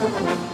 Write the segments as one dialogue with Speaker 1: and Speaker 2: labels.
Speaker 1: Thank you.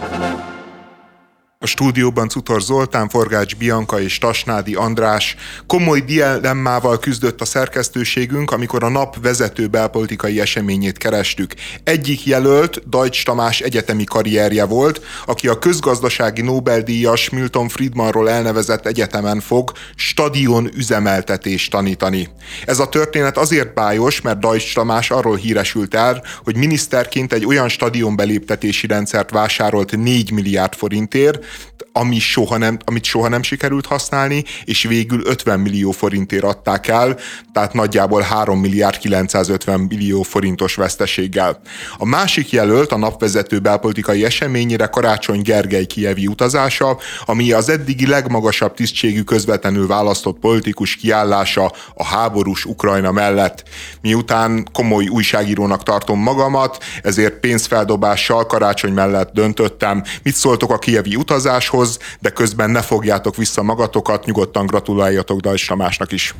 Speaker 1: A stúdióban Cutor Zoltán, Forgács Bianka és Tasnádi András komoly dilemmával küzdött a szerkesztőségünk, amikor a nap vezető belpolitikai eseményét kerestük. Egyik jelölt Dajcs Tamás egyetemi karrierje volt, aki a közgazdasági Nobel-díjas Milton Friedmanról elnevezett egyetemen fog stadion üzemeltetést tanítani. Ez a történet azért bájos, mert Dajcs Tamás arról híresült el, hogy miniszterként egy olyan stadion beléptetési rendszert vásárolt 4 milliárd forintért, ami soha nem, amit soha nem sikerült használni, és végül 50 millió forintért adták el, tehát nagyjából 3 milliárd 950 millió forintos veszteséggel. A másik jelölt a napvezető belpolitikai eseményére Karácsony Gergely kievi utazása, ami az eddigi legmagasabb tisztségű közvetlenül választott politikus kiállása a háborús Ukrajna mellett. Miután komoly újságírónak tartom magamat, ezért pénzfeldobással Karácsony mellett döntöttem. Mit szóltok a kievi utazáshoz? de közben ne fogjátok vissza magatokat, nyugodtan gratuláljatok Dajs Tamásnak is.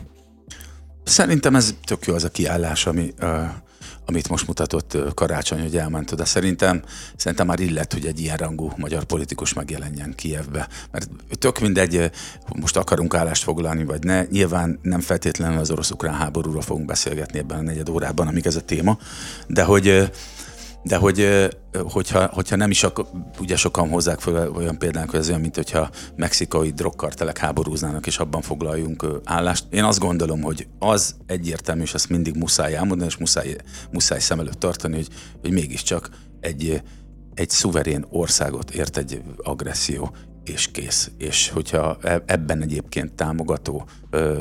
Speaker 2: Szerintem ez tök jó az a kiállás, ami, uh, amit most mutatott Karácsony, hogy elment oda. Szerintem, szerintem már illet, hogy egy ilyen rangú magyar politikus megjelenjen Kievbe. Mert tök mindegy, most akarunk állást foglalni, vagy ne. Nyilván nem feltétlenül az orosz-ukrán háborúról fogunk beszélgetni ebben a negyed órában, amíg ez a téma, de hogy de hogy hogyha, hogyha nem is, akkor ugye sokan hozzák fel olyan példánk, hogy ez olyan, mint hogyha mexikai drogkartelek háborúznának, és abban foglaljunk állást. Én azt gondolom, hogy az egyértelmű, és ezt mindig muszáj elmondani, és muszáj, muszáj szem előtt tartani, hogy, hogy mégiscsak egy, egy szuverén országot ért egy agresszió, és kész. És hogyha e, ebben egyébként támogató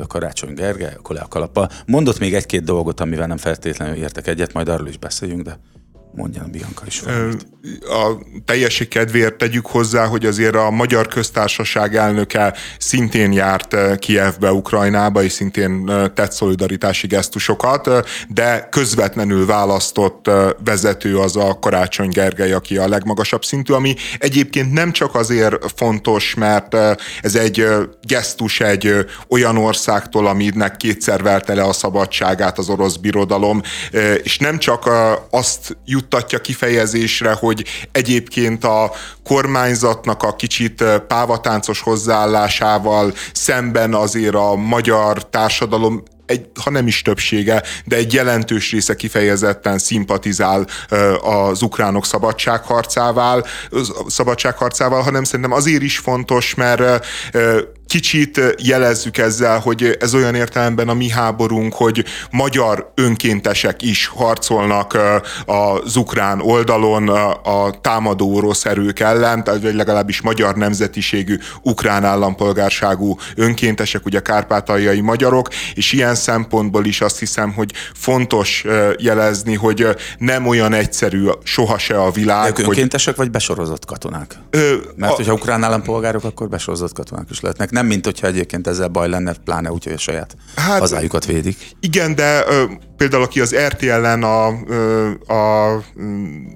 Speaker 2: Karácsony Gergely, a kalappal. Mondott még egy-két dolgot, amivel nem feltétlenül értek egyet, majd arról is beszéljünk, de mondjan Bianca is valamit.
Speaker 1: A teljesség kedvéért tegyük hozzá, hogy azért a Magyar Köztársaság elnöke szintén járt Kievbe, Ukrajnába, és szintén tett szolidaritási gesztusokat, de közvetlenül választott vezető az a Karácsony Gergely, aki a legmagasabb szintű, ami egyébként nem csak azért fontos, mert ez egy gesztus egy olyan országtól, aminek kétszer verte le a szabadságát az orosz birodalom, és nem csak azt jut juttatja kifejezésre, hogy egyébként a kormányzatnak a kicsit pávatáncos hozzáállásával szemben azért a magyar társadalom egy, ha nem is többsége, de egy jelentős része kifejezetten szimpatizál az ukránok szabadságharcával, szabadságharcával, hanem szerintem azért is fontos, mert kicsit jelezzük ezzel, hogy ez olyan értelemben a mi háborunk, hogy magyar önkéntesek is harcolnak az ukrán oldalon a támadó orosz erők ellen, vagy legalábbis magyar nemzetiségű ukrán állampolgárságú önkéntesek, ugye kárpátaljai magyarok, és ilyen szempontból is azt hiszem, hogy fontos jelezni, hogy nem olyan egyszerű soha se a világ. Ők
Speaker 2: önkéntesek hogy... vagy besorozott katonák? Ö, Mert a... hogyha ukrán állampolgárok, akkor besorozott katonák is lehetnek. Nem mint hogyha egyébként ezzel baj lenne, pláne úgy, hogy a saját hát, hazájukat védik.
Speaker 1: Igen, de ö, például aki az RTL-en a, a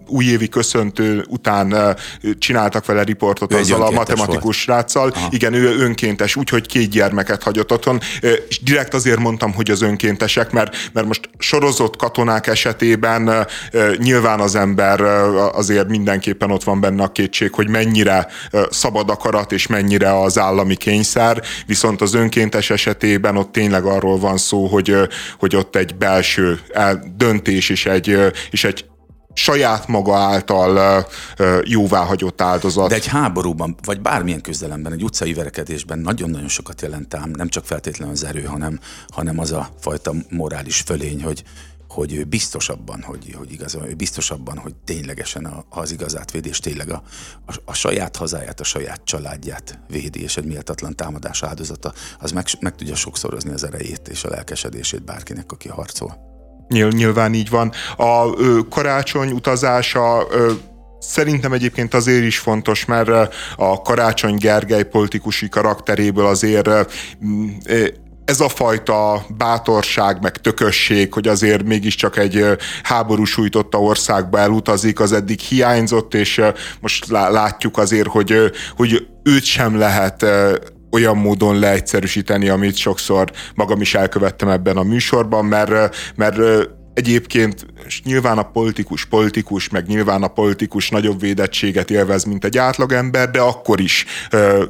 Speaker 1: újévi köszöntő után csináltak vele riportot ő azzal a matematikus sráccal, igen, ő önkéntes, úgyhogy két gyermeket hagyott otthon, és direkt azért mondtam, hogy az önkéntesek, mert, mert most sorozott katonák esetében nyilván az ember azért mindenképpen ott van benne a kétség, hogy mennyire szabad akarat és mennyire az állami kényszer, viszont az önkéntes esetében ott tényleg arról van szó, hogy, hogy ott egy belső belső döntés és egy, és egy saját maga által jóváhagyott áldozat.
Speaker 2: De egy háborúban, vagy bármilyen küzdelemben, egy utcai verekedésben nagyon-nagyon sokat jelent ám, nem csak feltétlenül az erő, hanem, hanem az a fajta morális fölény, hogy, hogy ő biztosabban, hogy, hogy igaz, ő biztosabban, hogy ténylegesen a, az igazát védi, és tényleg a, a, a saját hazáját, a saját családját védi, és egy méltatlan támadás áldozata, az meg, meg tudja sokszorozni az erejét és a lelkesedését bárkinek, aki harcol.
Speaker 1: Nyilván így van. A ö, karácsony utazása ö, Szerintem egyébként azért is fontos, mert a Karácsony Gergely politikusi karakteréből azért ez a fajta bátorság, meg tökösség, hogy azért mégiscsak egy háború sújtotta országba elutazik, az eddig hiányzott, és most látjuk azért, hogy, hogy őt sem lehet olyan módon leegyszerűsíteni, amit sokszor magam is elkövettem ebben a műsorban, mert, mert egyébként és nyilván a politikus politikus, meg nyilván a politikus nagyobb védettséget élvez, mint egy átlagember, de akkor is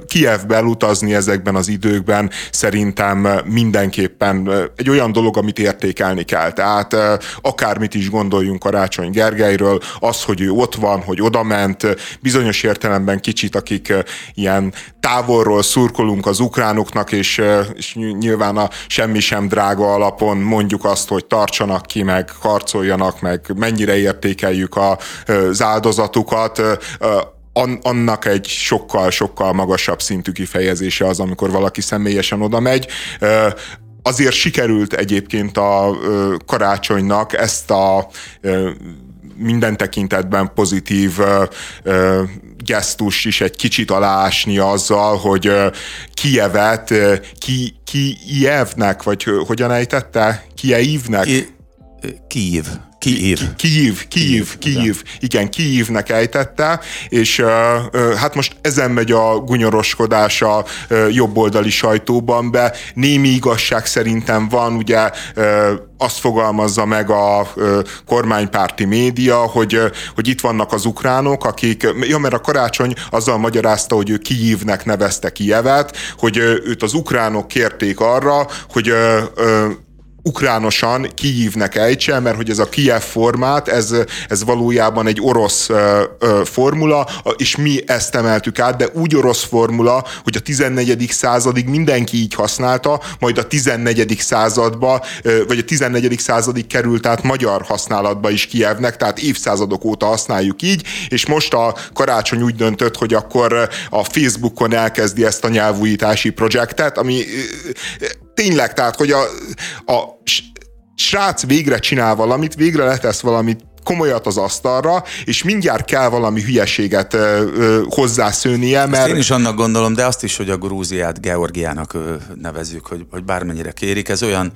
Speaker 1: Kievbe elutazni ezekben az időkben szerintem mindenképpen egy olyan dolog, amit értékelni kell. Tehát akármit is gondoljunk Karácsony Gergelyről, az, hogy ő ott van, hogy oda ment, bizonyos értelemben kicsit, akik ilyen távolról szurkolunk az ukránoknak, és, és nyilván a semmi sem drága alapon mondjuk azt, hogy tartsanak ki, meg harcoljanak, meg mennyire értékeljük az áldozatukat, annak egy sokkal-sokkal magasabb szintű kifejezése az, amikor valaki személyesen oda megy. Azért sikerült egyébként a karácsonynak ezt a minden tekintetben pozitív gesztus is egy kicsit aláásni azzal, hogy Kievet ki, Kievnek, vagy hogyan ejtette? Kievnek?
Speaker 2: Kiev. Kiív.
Speaker 1: Kiív, Kiív, Kiív. Igen, Kiívnek ejtette, és hát most ezen megy a gunyoroskodás a jobboldali sajtóban be. Némi igazság szerintem van, ugye azt fogalmazza meg a kormánypárti média, hogy, hogy itt vannak az ukránok, akik, ja, mert a karácsony azzal magyarázta, hogy ő Kijívnek nevezte Kijevet, hogy őt az ukránok kérték arra, hogy ukránosan Kijívnek ejtse, mert hogy ez a Kiev formát, ez, ez valójában egy orosz ö, ö, formula, és mi ezt emeltük át, de úgy orosz formula, hogy a 14. századig mindenki így használta, majd a 14. századba, ö, vagy a 14. századig került át magyar használatba is Kievnek, tehát évszázadok óta használjuk így, és most a karácsony úgy döntött, hogy akkor a Facebookon elkezdi ezt a nyelvújítási projektet, ami tényleg, tehát, hogy a, a srác végre csinál valamit, végre letesz valamit komolyat az asztalra, és mindjárt kell valami hülyeséget ö, ö, hozzászőnie, mert... Ezt
Speaker 2: én is annak gondolom, de azt is, hogy a Grúziát Georgiának ö, nevezzük, hogy, hogy bármennyire kérik, ez olyan,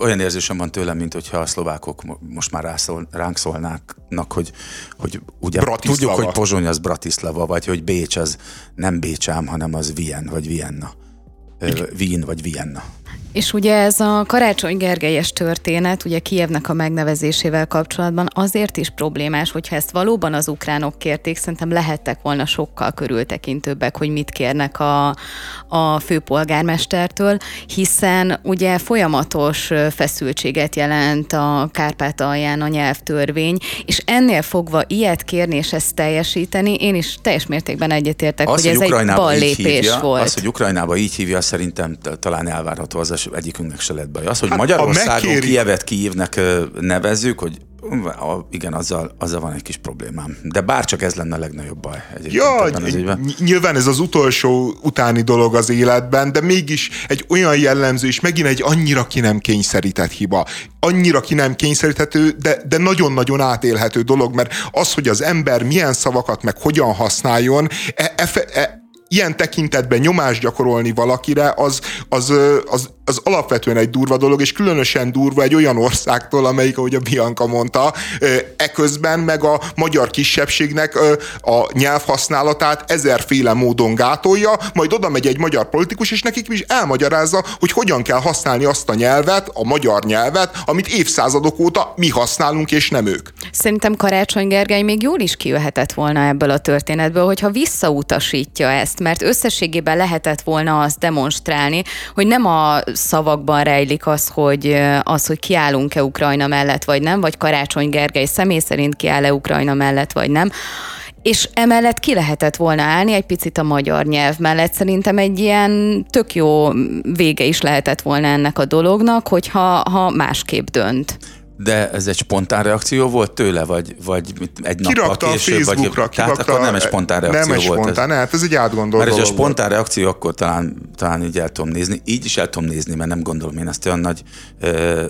Speaker 2: olyan érzésem van tőlem, mint hogyha a szlovákok most már rászól, ránk szólnáknak, hogy, hogy ugye Bratislava. tudjuk, hogy Pozsony az Bratislava, vagy hogy Bécs az nem Bécsám, hanem az Vien, vagy Vienna. Wien vagy Vienna.
Speaker 3: És ugye ez a Karácsony Gergelyes történet, ugye Kievnek a megnevezésével kapcsolatban azért is problémás, hogyha ezt valóban az ukránok kérték, szerintem lehettek volna sokkal körültekintőbbek, hogy mit kérnek a, a főpolgármestertől, hiszen ugye folyamatos feszültséget jelent a Kárpát-alján a nyelvtörvény, és ennél fogva ilyet kérni és ezt teljesíteni, én is teljes mértékben egyetértek, az, hogy ez egy ballépés volt.
Speaker 2: Az, hogy Ukrajnába így hívja, szerintem talán elvárható az egyikünknek se lett baj. Az, hogy hát, Magyarországon megkéri... Kievet Kiívnek nevezzük, hogy igen, azzal, azzal van egy kis problémám. De bárcsak ez lenne a legnagyobb baj.
Speaker 1: Ja, nyilván ez az utolsó utáni dolog az életben, de mégis egy olyan jellemző, és megint egy annyira ki nem kényszerített hiba. Annyira ki nem kényszeríthető, de, de nagyon-nagyon átélhető dolog, mert az, hogy az ember milyen szavakat meg hogyan használjon, e, e, e, ilyen tekintetben nyomást gyakorolni valakire, az, az, az, az alapvetően egy durva dolog, és különösen durva egy olyan országtól, amelyik, ahogy a Bianca mondta, eközben meg a magyar kisebbségnek a nyelvhasználatát ezerféle módon gátolja, majd oda megy egy magyar politikus, és nekik is elmagyarázza, hogy hogyan kell használni azt a nyelvet, a magyar nyelvet, amit évszázadok óta mi használunk, és nem ők.
Speaker 3: Szerintem Karácsony Gergely még jól is kijöhetett volna ebből a történetből, hogyha visszautasítja ezt, mert összességében lehetett volna azt demonstrálni, hogy nem a szavakban rejlik az, hogy, az, hogy kiállunk-e Ukrajna mellett, vagy nem, vagy Karácsony Gergely személy szerint kiáll-e Ukrajna mellett, vagy nem, és emellett ki lehetett volna állni egy picit a magyar nyelv mellett. Szerintem egy ilyen tök jó vége is lehetett volna ennek a dolognak, hogyha ha másképp dönt.
Speaker 2: De ez egy spontán reakció volt tőle, vagy, vagy egy
Speaker 1: nap később?
Speaker 2: Vagy, tehát akkor nem egy spontán reakció
Speaker 1: nem egy
Speaker 2: volt.
Speaker 1: Spontán, ez. hát ez egy átgondolt
Speaker 2: Mert ez a spontán reakció, akkor talán, talán így el tudom nézni. Így is el tudom nézni, mert nem gondolom én ezt olyan nagy ö,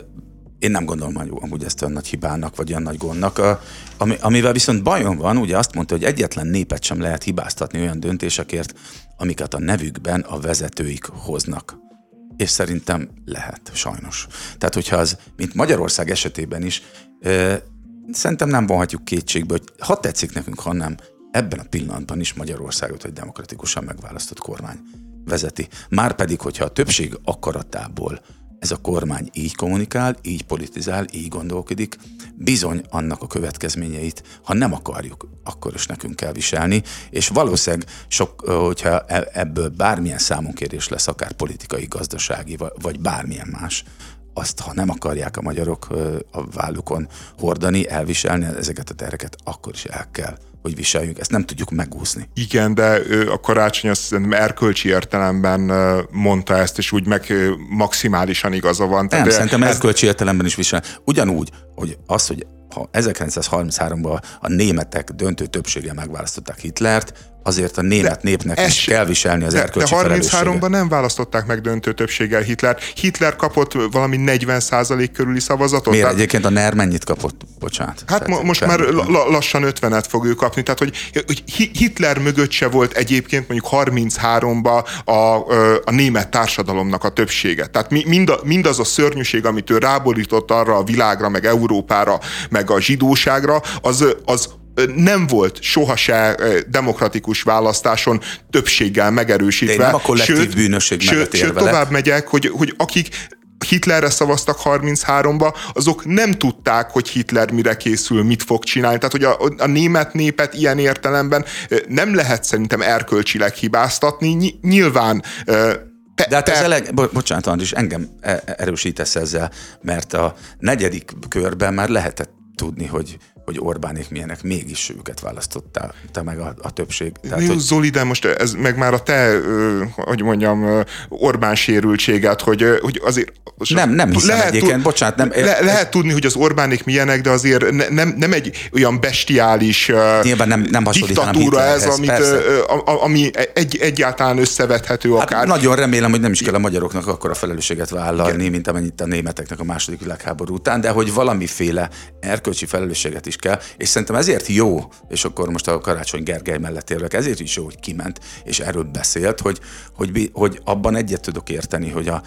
Speaker 2: én nem gondolom hogy amúgy ezt olyan nagy hibának, vagy olyan nagy gondnak. A, ami, amivel viszont bajom van, ugye azt mondta, hogy egyetlen népet sem lehet hibáztatni olyan döntésekért, amiket a nevükben a vezetőik hoznak és szerintem lehet, sajnos. Tehát, hogyha az, mint Magyarország esetében is, ö, szerintem nem vonhatjuk kétségbe, hogy ha tetszik nekünk, ha nem, ebben a pillanatban is Magyarországot egy demokratikusan megválasztott kormány vezeti. Márpedig, hogyha a többség akaratából ez a kormány így kommunikál, így politizál, így gondolkodik, bizony annak a következményeit, ha nem akarjuk, akkor is nekünk kell viselni, és valószínűleg sok, hogyha e, ebből bármilyen számunkérés lesz, akár politikai, gazdasági, vagy bármilyen más, azt, ha nem akarják a magyarok a vállukon hordani, elviselni ezeket a tereket, akkor is el kell hogy viseljünk, ezt nem tudjuk megúszni.
Speaker 1: Igen, de a karácsony azt szerintem erkölcsi értelemben mondta ezt, és úgy meg maximálisan igaza van.
Speaker 2: Nem, Tehát szerintem ez... erkölcsi értelemben is visel. Ugyanúgy, hogy az, hogy ha 1933-ban a németek döntő többsége megválasztották Hitlert, azért a német de népnek is kell viselni az de, erkölcsi
Speaker 1: De 33-ban nem választották meg döntő többséggel Hitler. Hitler kapott valami 40% körüli szavazatot.
Speaker 2: Miért tehát... egyébként a NER mennyit kapott? Bocsánat.
Speaker 1: Hát tehát, most már la, lassan 50-et fog ő kapni. Tehát, hogy, hogy Hitler mögött se volt egyébként mondjuk 33-ban a, a német társadalomnak a többsége. Tehát mind a, mindaz a szörnyűség, amit ő ráborított arra a világra, meg Európára, meg a zsidóságra, az, az nem volt soha se demokratikus választáson többséggel megerősítve. De
Speaker 2: nem a kollektív sőt, bűnösség sőt,
Speaker 1: sőt, tovább megyek, hogy, hogy akik Hitlerre szavaztak 33-ba, azok nem tudták, hogy Hitler mire készül, mit fog csinálni. Tehát, hogy a, a német népet ilyen értelemben nem lehet szerintem erkölcsileg hibáztatni. Nyilván
Speaker 2: Pe, De hát ez eleg, bo- bocsánat, Andris, engem e- erősítesz ezzel, mert a negyedik körben már lehetett tudni, hogy hogy Orbánék milyenek, mégis őket választottál te meg a, a többség.
Speaker 1: Tehát, Jó, hogy... Zoli, de most ez meg már a te, hogy mondjam, Orbán sérültséget, hogy, hogy azért...
Speaker 2: Nem, nem hiszem lehet, egyébként, bocsánat. Nem,
Speaker 1: le, lehet tudni, hogy az Orbánék milyenek, de azért ne, nem, nem egy olyan bestiális
Speaker 2: Nyilván nem, nem
Speaker 1: diktatúra ez, amit, ami egy, egyáltalán összevethető hát akár.
Speaker 2: Nagyon remélem, hogy nem is kell a magyaroknak akkor a felelősséget vállalni, Igen. mint amennyit a németeknek a második világháború után, de hogy valamiféle erkölcsi felelősséget is kell, és szerintem ezért jó, és akkor most a Karácsony Gergely mellett érlek, ezért is jó, hogy kiment, és erről beszélt, hogy, hogy, hogy abban egyet tudok érteni, hogy a,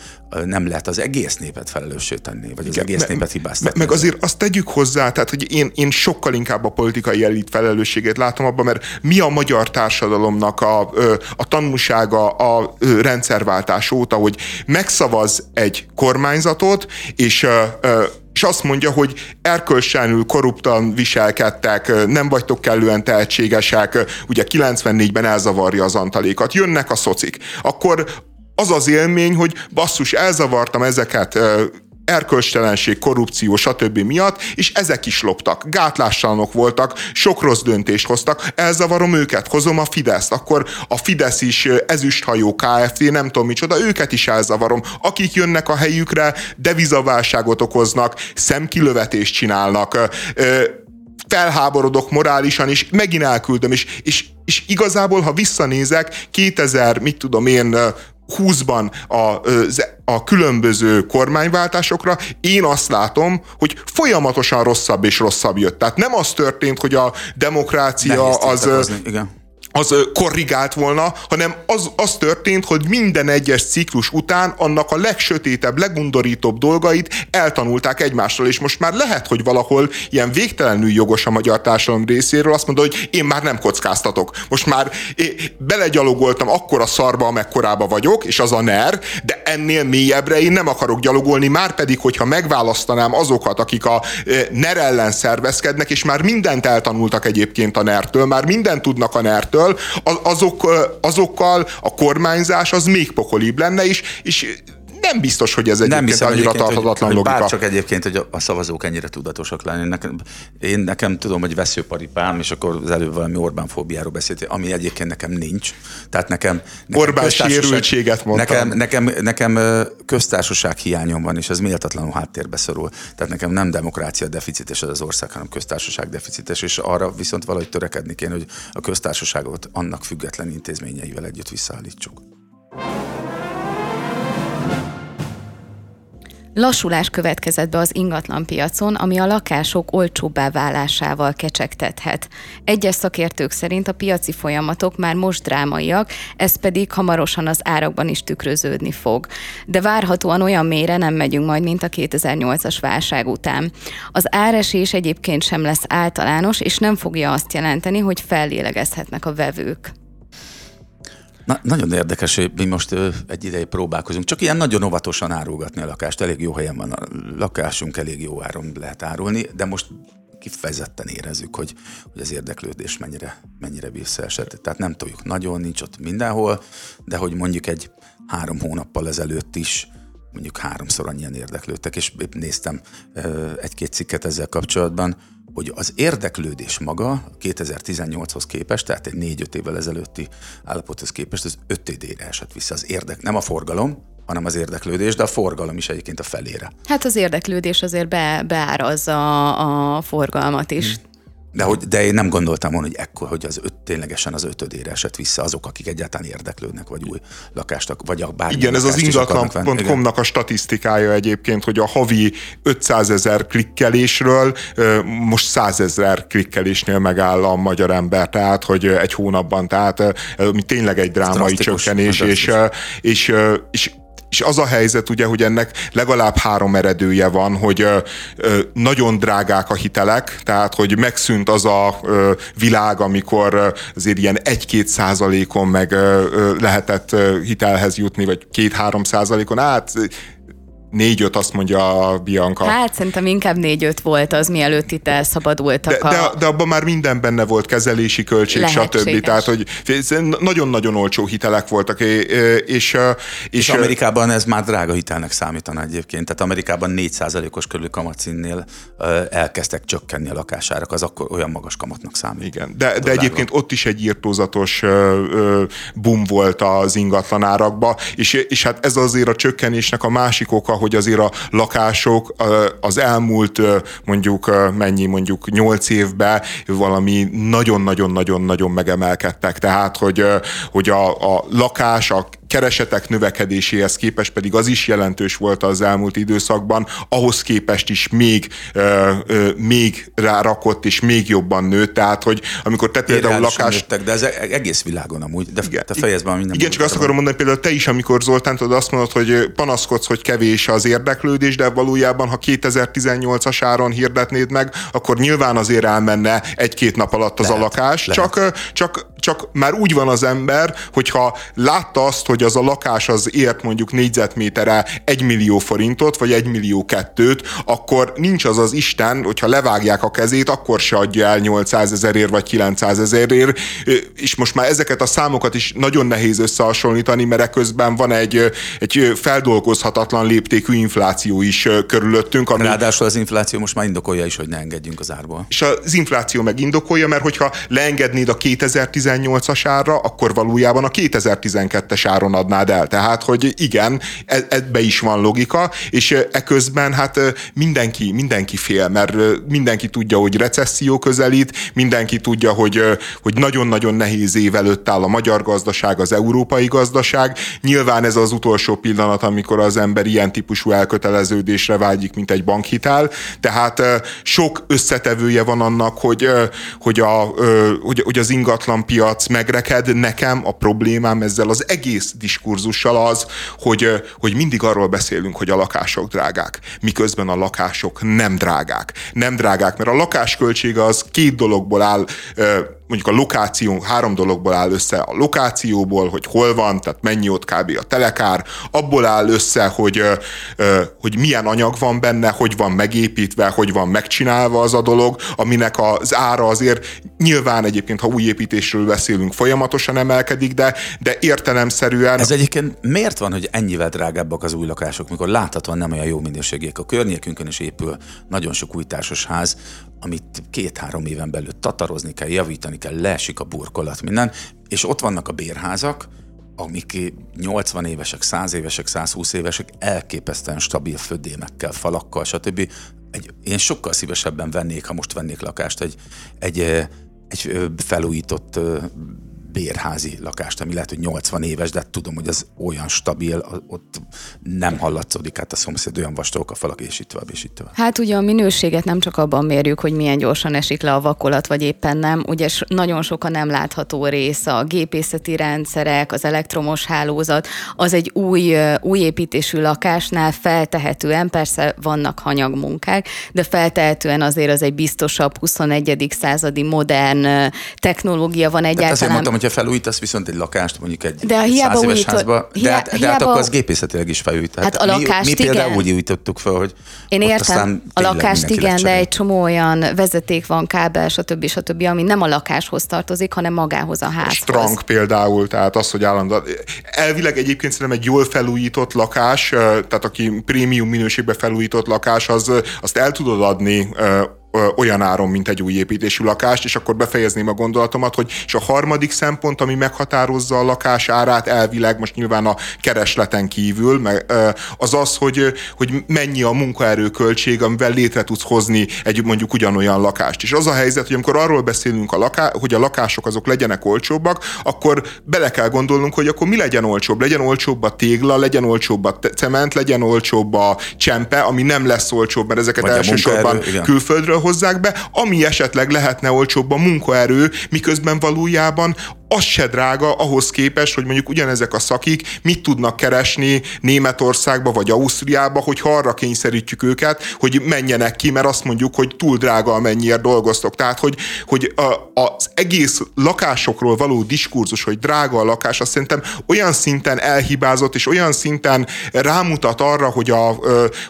Speaker 2: nem lehet az egész népet felelőssé tenni, vagy az Igen, egész me, népet hibáztatni.
Speaker 1: Meg azért azt tegyük hozzá, tehát hogy én, én sokkal inkább a politikai elit felelősségét látom abban, mert mi a magyar társadalomnak a, a tanulsága a rendszerváltás óta, hogy megszavaz egy kormányzatot, és és azt mondja, hogy erkölcsenül korruptan viselkedtek, nem vagytok kellően tehetségesek, ugye 94-ben elzavarja az antalékat, jönnek a szocik. Akkor az az élmény, hogy basszus, elzavartam ezeket erkölcstelenség, korrupció, stb. miatt, és ezek is loptak, gátlástalanok voltak, sok rossz döntést hoztak, elzavarom őket, hozom a Fideszt, akkor a Fidesz is ezüsthajó KFT, nem tudom micsoda, őket is elzavarom, akik jönnek a helyükre, devizaválságot okoznak, szemkilövetést csinálnak, felháborodok morálisan, és megint elküldöm, és, és, és igazából, ha visszanézek, 2000, mit tudom én, 20-ban a, a különböző kormányváltásokra, én azt látom, hogy folyamatosan rosszabb és rosszabb jött. Tehát nem az történt, hogy a demokrácia az... Igen az korrigált volna, hanem az, az történt, hogy minden egyes ciklus után annak a legsötétebb, legundorítóbb dolgait eltanulták egymástól, és most már lehet, hogy valahol ilyen végtelenül jogos a magyar társadalom részéről azt mondja, hogy én már nem kockáztatok. Most már belegyalogoltam akkora szarba, amekkorába vagyok, és az a NER, de ennél mélyebbre én nem akarok gyalogolni, már pedig, hogyha megválasztanám azokat, akik a NER ellen szervezkednek, és már mindent eltanultak egyébként a NER-től, már mindent tudnak a NER-től, azok, azokkal a kormányzás az még pokolibb lenne, és, és nem biztos, hogy ez egyébként nem hiszem, annyira egyébként, tarthatatlan hogy, logika.
Speaker 2: Bár csak egyébként, hogy a szavazók ennyire tudatosak lenni. Nekem, én nekem tudom, hogy veszőparipám, és akkor az előbb valami Orbán fóbiáról beszélt, ami egyébként nekem nincs. Tehát nekem, nekem
Speaker 1: Orbán sérültséget mondtam.
Speaker 2: Nekem, nekem, nekem köztársaság hiányom van, és ez méltatlanul háttérbe szorul. Tehát nekem nem demokrácia deficites ez az ország, hanem köztársaság deficites, és arra viszont valahogy törekedni kéne, hogy a köztársaságot annak független intézményeivel együtt visszaállítsuk.
Speaker 3: Lassulás következett be az ingatlanpiacon, ami a lakások olcsóbbá válásával kecsegtethet. Egyes szakértők szerint a piaci folyamatok már most drámaiak, ez pedig hamarosan az árakban is tükröződni fog. De várhatóan olyan mélyre nem megyünk majd, mint a 2008-as válság után. Az áresés egyébként sem lesz általános, és nem fogja azt jelenteni, hogy fellélegezhetnek a vevők.
Speaker 2: Na, nagyon érdekes, hogy mi most egy ideig próbálkozunk. Csak ilyen nagyon óvatosan árulgatni a lakást. Elég jó helyen van a lakásunk, elég jó áron lehet árulni, de most kifejezetten érezzük, hogy, hogy az érdeklődés mennyire, mennyire visszaesett. Tehát nem tudjuk, nagyon nincs ott mindenhol, de hogy mondjuk egy három hónappal ezelőtt is mondjuk háromszor annyian érdeklődtek, és épp néztem egy-két cikket ezzel kapcsolatban, hogy az érdeklődés maga 2018-hoz képest, tehát egy négy-öt évvel ezelőtti állapothoz képest, az ötödére esett vissza az érdek, nem a forgalom, hanem az érdeklődés, de a forgalom is egyébként a felére.
Speaker 3: Hát az érdeklődés azért be, beárazza a, a forgalmat is. Hmm.
Speaker 2: De, hogy, de én nem gondoltam volna, hogy ekkor, hogy az öt, ténylegesen az ötödére esett vissza azok, akik egyáltalán érdeklődnek, vagy új lakást, vagy a bármi
Speaker 1: Igen, ez az ingatlan.com-nak a statisztikája egyébként, hogy a havi 500 ezer klikkelésről most 100 ezer klikkelésnél megáll a magyar ember, tehát hogy egy hónapban, tehát tényleg egy drámai csökkenés, és, és, és és az a helyzet ugye, hogy ennek legalább három eredője van, hogy nagyon drágák a hitelek, tehát hogy megszűnt az a világ, amikor azért ilyen egy-két százalékon meg lehetett hitelhez jutni, vagy két-három százalékon, hát négy-öt, azt mondja a Bianca.
Speaker 3: Hát szerintem inkább négy-öt volt az, mielőtt itt elszabadultak
Speaker 1: de, a... de, de abban már minden benne volt, kezelési költség, stb. Tehát, hogy nagyon-nagyon olcsó hitelek voltak, és... És,
Speaker 2: és Amerikában ez már drága hitelnek számítana egyébként, tehát Amerikában 4%-os körül kamatszínnél elkezdtek csökkenni a lakásárak, az akkor olyan magas kamatnak számít.
Speaker 1: Igen, de, de egyébként ott is egy írtózatos boom volt az ingatlanárakba, és, és hát ez azért a csökkenésnek a másik oka, hogy azért a lakások az elmúlt mondjuk mennyi, mondjuk nyolc évben valami nagyon-nagyon-nagyon-nagyon megemelkedtek. Tehát, hogy, hogy a, a lakás, a keresetek növekedéséhez képest pedig az is jelentős volt az elmúlt időszakban, ahhoz képest is még, ö, ö, még rárakott és még jobban nőtt, tehát hogy amikor te például lakás...
Speaker 2: Nőttek, de ez e- egész világon amúgy, de igen, te fejezd be,
Speaker 1: minden. Igen, csak azt akarom mondani, például te is, amikor Zoltán, tudod, azt mondod, hogy panaszkodsz, hogy kevés az érdeklődés, de valójában, ha 2018-as áron hirdetnéd meg, akkor nyilván azért elmenne egy-két nap alatt az lehet, a lakás, lehet. csak, csak, csak már úgy van az ember, hogyha látta azt, hogy az a lakás az ért mondjuk négyzetméterre egy millió forintot, vagy egy millió kettőt, akkor nincs az az Isten, hogyha levágják a kezét, akkor se adja el 800 ezerért, vagy 900 ezerért, és most már ezeket a számokat is nagyon nehéz összehasonlítani, mert közben van egy, egy feldolgozhatatlan léptékű infláció is körülöttünk.
Speaker 2: Ami... Ráadásul az infláció most már indokolja is, hogy ne engedjünk az árból.
Speaker 1: És az infláció meg indokolja, mert hogyha leengednéd a 2018-as árra, akkor valójában a 2012-es áron adnád el. Tehát, hogy igen, e, ebbe is van logika, és eközben hát mindenki, mindenki fél, mert mindenki tudja, hogy recesszió közelít, mindenki tudja, hogy, hogy nagyon-nagyon nehéz év előtt áll a magyar gazdaság, az európai gazdaság. Nyilván ez az utolsó pillanat, amikor az ember ilyen típusú elköteleződésre vágyik, mint egy bankhitel. Tehát sok összetevője van annak, hogy, hogy, a, hogy, hogy az ingatlan piac megreked. Nekem a problémám ezzel az egész diskurzussal az, hogy, hogy mindig arról beszélünk, hogy a lakások drágák, miközben a lakások nem drágák. Nem drágák, mert a lakásköltsége az két dologból áll, mondjuk a lokáció három dologból áll össze. A lokációból, hogy hol van, tehát mennyi ott kb. a telekár, abból áll össze, hogy, hogy milyen anyag van benne, hogy van megépítve, hogy van megcsinálva az a dolog, aminek az ára azért nyilván egyébként, ha új építésről beszélünk, folyamatosan emelkedik, de, de értelemszerűen...
Speaker 2: Ez egyébként miért van, hogy ennyivel drágábbak az új lakások, mikor láthatóan nem olyan jó minőségek? A környékünkön is épül nagyon sok új társasház, amit két-három éven belül tatarozni kell, javítani kell, leesik a burkolat, minden, és ott vannak a bérházak, amik 80 évesek, 100 évesek, 120 évesek, elképesztően stabil födémekkel, falakkal, stb. Egy, én sokkal szívesebben vennék, ha most vennék lakást, egy, egy, egy felújított bérházi lakást, ami lehet, hogy 80 éves, de tudom, hogy az olyan stabil, ott nem hallatszódik át a szomszéd, olyan vastagok a falak, és itt tovább, és itt tovább.
Speaker 3: Hát ugye a minőséget nem csak abban mérjük, hogy milyen gyorsan esik le a vakolat, vagy éppen nem. Ugye nagyon sok a nem látható rész, a gépészeti rendszerek, az elektromos hálózat, az egy új, új építésű lakásnál feltehetően, persze vannak hanyagmunkák, de feltehetően azért az egy biztosabb 21. századi modern technológia van egyáltalán.
Speaker 2: Tehát azért mondtam, hogyha felújítasz viszont egy lakást, mondjuk egy
Speaker 3: de hiába
Speaker 2: száz éves
Speaker 3: újítod,
Speaker 2: házba, de, hát, de hát akkor az gépészetileg is felújít.
Speaker 3: Hát a lakást
Speaker 2: mi, mi
Speaker 3: igen.
Speaker 2: például úgy újítottuk fel, hogy
Speaker 3: Én értem, a lakást igen, de egy csomó olyan vezeték van, kábel, stb. stb., ami nem a lakáshoz tartozik, hanem magához a házhoz.
Speaker 1: Strang például, tehát az, hogy állandóan. Elvileg egyébként szerintem egy jól felújított lakás, tehát aki prémium minőségbe felújított lakás, az, azt el tudod adni olyan áron, mint egy új építésű lakást, és akkor befejezném a gondolatomat, hogy és a harmadik szempont, ami meghatározza a lakás árát elvileg, most nyilván a keresleten kívül, az az, hogy, hogy mennyi a munkaerőköltség, amivel létre tudsz hozni egy mondjuk ugyanolyan lakást. És az a helyzet, hogy amikor arról beszélünk, a laká, hogy a lakások azok legyenek olcsóbbak, akkor bele kell gondolnunk, hogy akkor mi legyen olcsóbb. Legyen olcsóbb a tégla, legyen olcsóbb a cement, legyen olcsóbb a csempe, ami nem lesz olcsóbb, mert ezeket Vagy elsősorban külföldről hozzák be, ami esetleg lehetne olcsóbb a munkaerő, miközben valójában az se drága ahhoz képest, hogy mondjuk ugyanezek a szakik mit tudnak keresni Németországba vagy Ausztriába, hogy arra kényszerítjük őket, hogy menjenek ki, mert azt mondjuk, hogy túl drága, amennyiért dolgoztok. Tehát, hogy, hogy az egész lakásokról való diskurzus, hogy drága a lakás, azt szerintem olyan szinten elhibázott, és olyan szinten rámutat arra, hogy, a,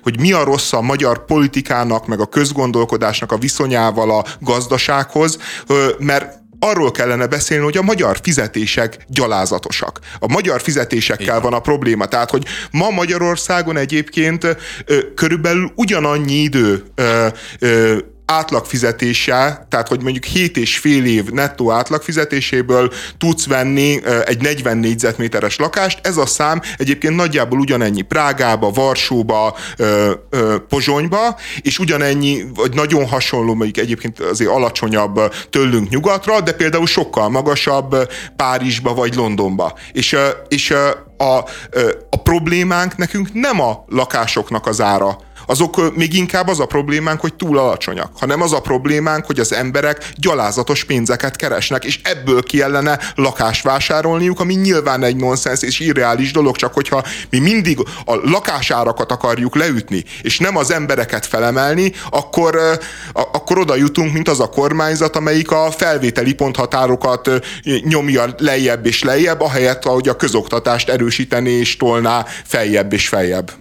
Speaker 1: hogy mi a rossz a magyar politikának, meg a közgondolkodásnak a viszonyával a gazdasághoz, mert arról kellene beszélni, hogy a magyar fizetések gyalázatosak. A magyar fizetésekkel Igen. van a probléma. Tehát, hogy ma Magyarországon egyébként ö, körülbelül ugyanannyi idő ö, ö, átlagfizetése, tehát hogy mondjuk 7 és fél év nettó átlagfizetéséből tudsz venni egy 40 négyzetméteres lakást, ez a szám egyébként nagyjából ugyanennyi Prágába, Varsóba, Pozsonyba, és ugyanennyi, vagy nagyon hasonló, mondjuk egyébként azért alacsonyabb tőlünk nyugatra, de például sokkal magasabb Párizsba vagy Londonba. És, és a, a problémánk nekünk nem a lakásoknak az ára, azok még inkább az a problémánk, hogy túl alacsonyak, hanem az a problémánk, hogy az emberek gyalázatos pénzeket keresnek, és ebből kellene lakást vásárolniuk, ami nyilván egy nonsens és irreális dolog, csak hogyha mi mindig a lakásárakat akarjuk leütni, és nem az embereket felemelni, akkor, akkor oda jutunk, mint az a kormányzat, amelyik a felvételi ponthatárokat nyomja lejjebb és lejjebb, ahelyett, ahogy a közoktatást erősíteni és tolná feljebb és feljebb.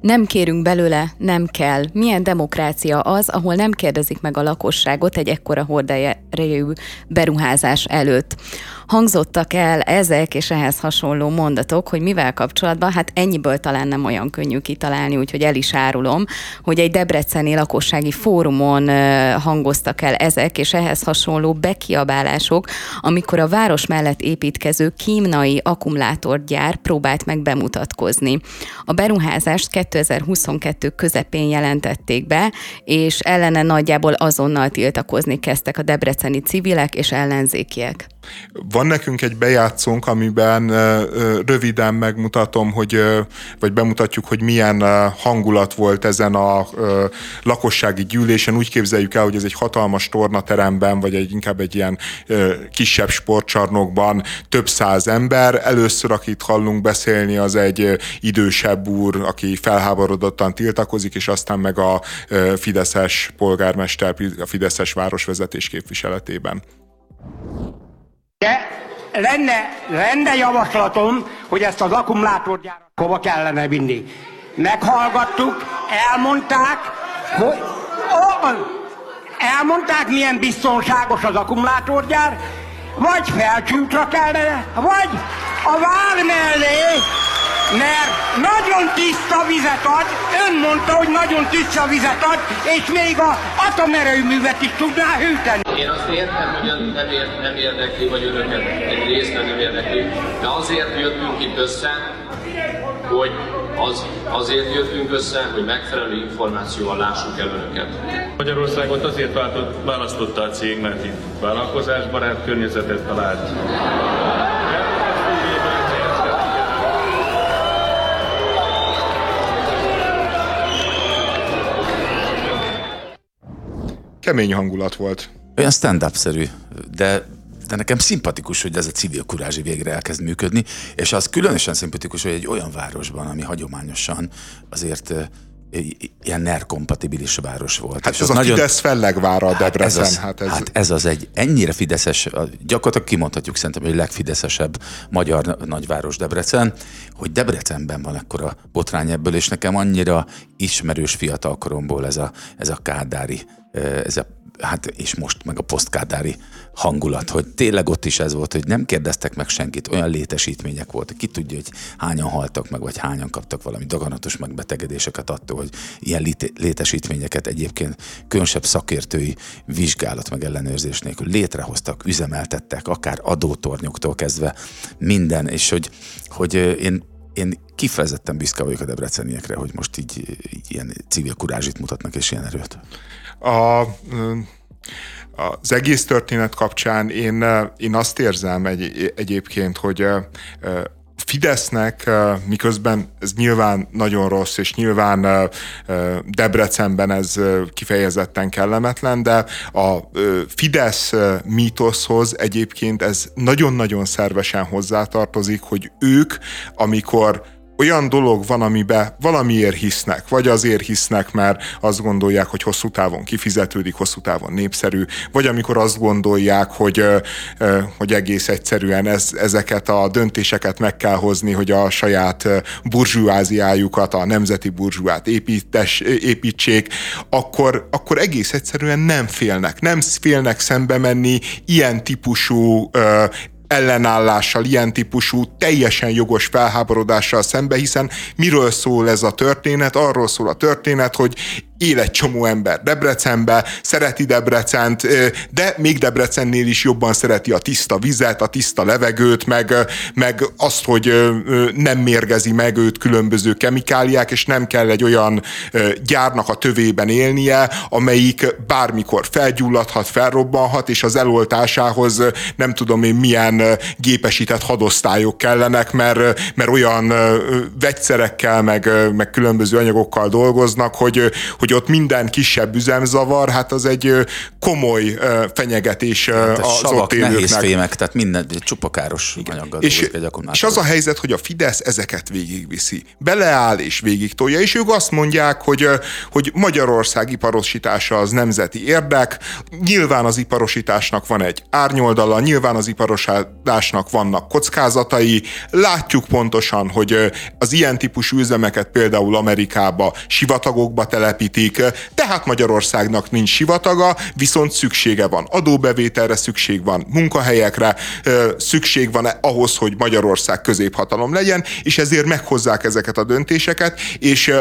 Speaker 3: Nem kérünk belőle, nem kell. Milyen demokrácia az, ahol nem kérdezik meg a lakosságot egy ekkora hordájárejű beruházás előtt hangzottak el ezek és ehhez hasonló mondatok, hogy mivel kapcsolatban, hát ennyiből talán nem olyan könnyű kitalálni, úgyhogy el is árulom, hogy egy debreceni lakossági fórumon hangoztak el ezek és ehhez hasonló bekiabálások, amikor a város mellett építkező kínai akkumulátorgyár próbált meg bemutatkozni. A beruházást 2022 közepén jelentették be, és ellene nagyjából azonnal tiltakozni kezdtek a debreceni civilek és ellenzékiek.
Speaker 1: Van nekünk egy bejátszónk, amiben röviden megmutatom, hogy, vagy bemutatjuk, hogy milyen hangulat volt ezen a lakossági gyűlésen. Úgy képzeljük el, hogy ez egy hatalmas tornateremben, vagy egy inkább egy ilyen kisebb sportcsarnokban több száz ember. Először, akit hallunk beszélni, az egy idősebb úr, aki felháborodottan tiltakozik, és aztán meg a Fideszes polgármester, a Fideszes városvezetés képviseletében.
Speaker 4: De lenne, lenne javaslatom, hogy ezt az akkumulátorgyárat hova kellene vinni. Meghallgattuk, elmondták, hogy elmondták, milyen biztonságos az akkumulátorgyár, vagy felcsútra kellene, vagy a vár mellé, mert nagyon tiszta vizet ad, ön mondta, hogy nagyon tiszta vizet ad, és még a atomerőművet is tudná hűteni.
Speaker 5: Én azt értem, hogy nem, ér, nem érdekli, vagy önöket egy részben nem érdekli, de azért jöttünk itt össze, hogy az, azért jöttünk össze, hogy megfelelő információval lássuk el önöket.
Speaker 6: Magyarországot azért váltott, választotta a cég, mert itt vállalkozásbarát környezetet talált.
Speaker 1: Kemény hangulat volt.
Speaker 2: Olyan stand-up-szerű, de de nekem szimpatikus, hogy ez a civil kurázsi végre elkezd működni, és az különösen szimpatikus, hogy egy olyan városban, ami hagyományosan azért ilyen NER kompatibilis város volt.
Speaker 1: Hát és ez a nagyon, Fidesz fellegvára a Debrecen.
Speaker 2: Hát ez, az, hát, ez... hát ez az egy ennyire fideszes, gyakorlatilag kimondhatjuk szerintem, hogy a legfideszesebb magyar nagyváros Debrecen, hogy Debrecenben van akkor a botrány ebből, és nekem annyira ismerős fiatalkoromból ez a, ez a kádári, ez a hát és most meg a posztkádári hangulat, hogy tényleg ott is ez volt, hogy nem kérdeztek meg senkit, olyan létesítmények voltak, ki tudja, hogy hányan haltak meg, vagy hányan kaptak valami daganatos megbetegedéseket attól, hogy ilyen létesítményeket egyébként különösebb szakértői vizsgálat meg ellenőrzés nélkül létrehoztak, üzemeltettek, akár adótornyoktól kezdve minden, és hogy, hogy én én kifejezetten büszke vagyok a debreceniekre, hogy most így, így ilyen civil kurázsit mutatnak és ilyen erőt.
Speaker 1: A, az egész történet kapcsán én, én azt érzem egy, egyébként, hogy Fidesznek, miközben ez nyilván nagyon rossz, és nyilván Debrecenben ez kifejezetten kellemetlen, de a Fidesz mítoszhoz egyébként ez nagyon-nagyon szervesen hozzátartozik, hogy ők, amikor olyan dolog van, amiben valamiért hisznek, vagy azért hisznek, mert azt gondolják, hogy hosszú távon kifizetődik, hosszú távon népszerű, vagy amikor azt gondolják, hogy, hogy egész egyszerűen ez, ezeket a döntéseket meg kell hozni, hogy a saját burzsúáziájukat, a nemzeti burzsúát építes, építsék, akkor, akkor egész egyszerűen nem félnek. Nem félnek szembe menni ilyen típusú ellenállással, ilyen típusú teljesen jogos felháborodással szembe, hiszen miről szól ez a történet? Arról szól a történet, hogy él egy csomó ember Debrecenbe, szereti Debrecent, de még Debrecennél is jobban szereti a tiszta vizet, a tiszta levegőt, meg, meg azt, hogy nem mérgezi meg őt különböző kemikáliák, és nem kell egy olyan gyárnak a tövében élnie, amelyik bármikor felgyulladhat, felrobbanhat, és az eloltásához nem tudom én milyen gépesített hadosztályok kellenek, mert, mert olyan vegyszerekkel, meg, meg különböző anyagokkal dolgoznak, hogy, hogy hogy ott minden kisebb üzemzavar, hát az egy komoly fenyegetés hát az
Speaker 2: savak, ott élőknek. nehéz fémek, tehát minden csupakáros anyaggal
Speaker 1: és, és az a helyzet, hogy a Fidesz ezeket végigviszi. Beleáll és végigtolja, és ők azt mondják, hogy, hogy Magyarország iparosítása az nemzeti érdek, nyilván az iparosításnak van egy árnyoldala, nyilván az iparosításnak vannak kockázatai, látjuk pontosan, hogy az ilyen típusú üzemeket például Amerikába sivatagokba telepít, építik, tehát Magyarországnak nincs sivataga, viszont szüksége van adóbevételre, szükség van munkahelyekre, szükség van ahhoz, hogy Magyarország középhatalom legyen, és ezért meghozzák ezeket a döntéseket, és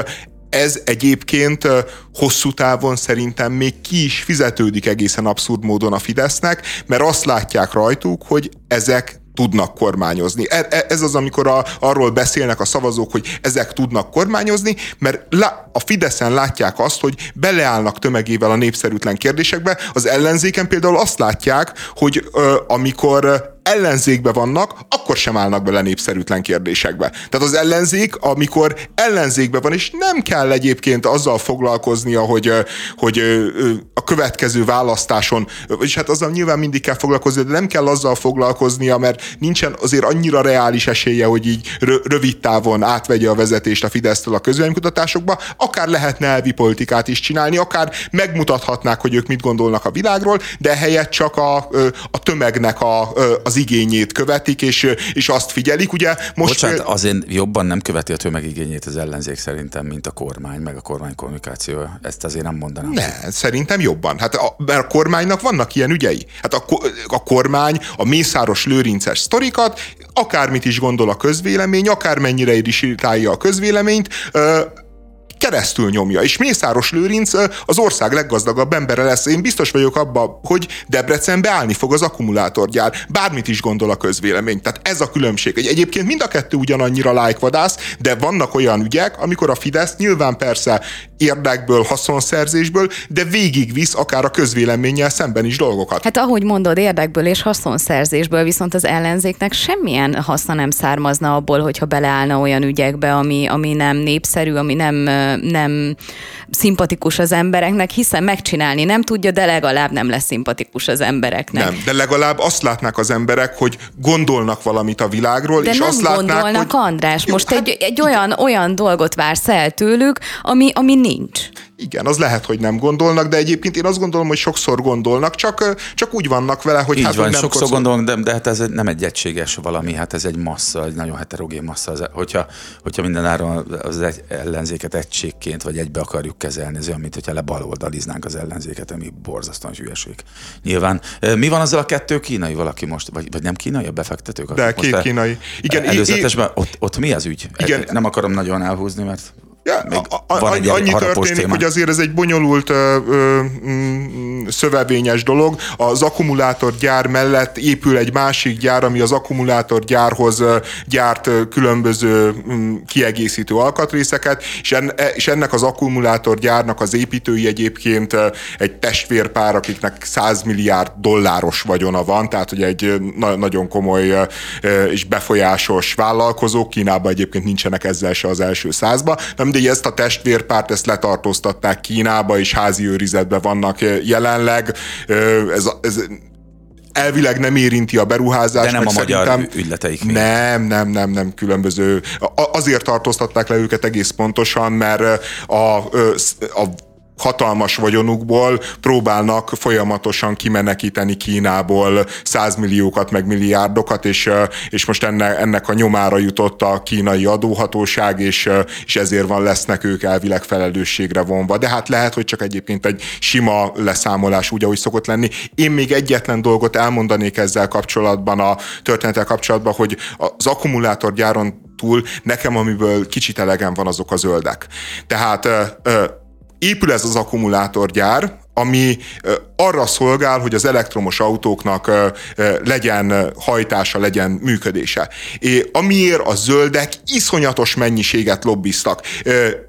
Speaker 1: ez egyébként hosszú távon szerintem még ki is fizetődik egészen abszurd módon a Fidesznek, mert azt látják rajtuk, hogy ezek tudnak kormányozni. E, e, ez az, amikor a, arról beszélnek a szavazók, hogy ezek tudnak kormányozni, mert a Fideszen látják azt, hogy beleállnak tömegével a népszerűtlen kérdésekbe, az ellenzéken például azt látják, hogy amikor ellenzékbe vannak, akkor sem állnak bele népszerűtlen kérdésekbe. Tehát az ellenzék, amikor ellenzékbe van, és nem kell egyébként azzal foglalkoznia, hogy, hogy a következő választáson, és hát azzal nyilván mindig kell foglalkozni, de nem kell azzal foglalkoznia, mert nincsen azért annyira reális esélye, hogy így rövid távon átvegye a vezetést a Fidesztől a közvéleménykutatásokba, akár lehetne elvi politikát is csinálni, akár megmutathatnák, hogy ők mit gondolnak a világról, de helyett csak a, a tömegnek a, az az igényét követik, és, és azt figyelik. Ugye
Speaker 2: most Bocsánat, azért jobban nem követi a tömeg igényét az ellenzék szerintem, mint a kormány, meg a kormány kommunikáció. Ezt azért nem mondanám.
Speaker 1: Ne, szerintem jobban. Hát a, mert a kormánynak vannak ilyen ügyei. Hát a, a kormány a Mészáros Lőrinces sztorikat, akármit is gondol a közvélemény, akármennyire is irritálja a közvéleményt, keresztül nyomja. És Mészáros Lőrinc az ország leggazdagabb embere lesz. Én biztos vagyok abban, hogy Debrecenbe állni fog az akkumulátorgyár. Bármit is gondol a közvélemény. Tehát ez a különbség. Egyébként mind a kettő ugyanannyira lájkvadász, de vannak olyan ügyek, amikor a Fidesz nyilván persze érdekből, haszonszerzésből, de végigvisz akár a közvéleménnyel szemben is dolgokat.
Speaker 3: Hát ahogy mondod, érdekből és haszonszerzésből, viszont az ellenzéknek semmilyen haszna nem származna abból, hogyha beleállna olyan ügyekbe, ami, ami nem népszerű, ami nem nem szimpatikus az embereknek, hiszen megcsinálni nem tudja, de legalább nem lesz szimpatikus az embereknek.
Speaker 1: Nem, de legalább azt látnak az emberek, hogy gondolnak valamit a világról,
Speaker 3: de
Speaker 1: és
Speaker 3: nem
Speaker 1: azt
Speaker 3: gondolnak,
Speaker 1: látnák,
Speaker 3: hogy... András. Jó, Most hát... egy, egy olyan, olyan dolgot vársz el tőlük, ami, ami nincs.
Speaker 1: Igen, az lehet, hogy nem gondolnak, de egyébként én azt gondolom, hogy sokszor gondolnak, csak, csak úgy vannak vele, hogy
Speaker 2: Így
Speaker 1: hát
Speaker 2: van,
Speaker 1: hogy nem
Speaker 2: sokszor
Speaker 1: kocog-
Speaker 2: gondolom, de, de hát ez nem egy egységes valami, hát ez egy massza, egy nagyon heterogén massza. Az- Hogyha, hogyha mindenáron az egy ellenzéket egységként vagy egybe akarjuk kezelni, ez olyan, mint hogyha lebaloldaliznánk az ellenzéket, ami borzasztóan hülyeség. Nyilván. Mi van azzal a kettő kínai valaki most, vagy, vagy nem kínai a befektetők?
Speaker 1: De, két kínai. Igen, é-
Speaker 2: Előzetesben ott, ott mi az ügy?
Speaker 1: Igen.
Speaker 2: Nem akarom nagyon elhúzni, mert
Speaker 1: Ja,
Speaker 2: még
Speaker 1: a, a,
Speaker 2: van egy
Speaker 1: annyi történik,
Speaker 2: téma.
Speaker 1: hogy azért ez egy bonyolult ö, ö, mm, szövevényes dolog. Az akkumulátorgyár mellett épül egy másik gyár, ami az akkumulátorgyárhoz gyárt különböző mm, kiegészítő alkatrészeket, és, en, e- és ennek az akkumulátorgyárnak az építői egyébként egy testvérpár, akiknek 100 milliárd dolláros vagyona van, tehát hogy egy na, nagyon komoly és befolyásos vállalkozók, Kínában egyébként nincsenek ezzel se az első százba, de mindegy, ezt a testvérpárt, ezt letartóztatták Kínába, és házi őrizetben vannak ö, jelenleg. Ö, Ez, ez elvileg nem érinti a beruházást.
Speaker 2: De nem a magyar ügyleteik miatt.
Speaker 1: Nem, nem, nem, nem különböző. A- Azért tartóztatták le őket egész pontosan, mert ö, a, sz- a hatalmas vagyonukból próbálnak folyamatosan kimenekíteni Kínából százmilliókat, meg milliárdokat, és, és most ennek, ennek a nyomára jutott a kínai adóhatóság, és, és ezért van lesznek ők elvileg felelősségre vonva. De hát lehet, hogy csak egyébként egy sima leszámolás úgy, ahogy szokott lenni. Én még egyetlen dolgot elmondanék ezzel kapcsolatban, a történettel kapcsolatban, hogy az akkumulátorgyáron túl nekem, amiből kicsit elegem van, azok a zöldek. Tehát épül ez az akkumulátorgyár, ami arra szolgál, hogy az elektromos autóknak legyen hajtása, legyen működése. É, amiért a zöldek iszonyatos mennyiséget lobbiztak.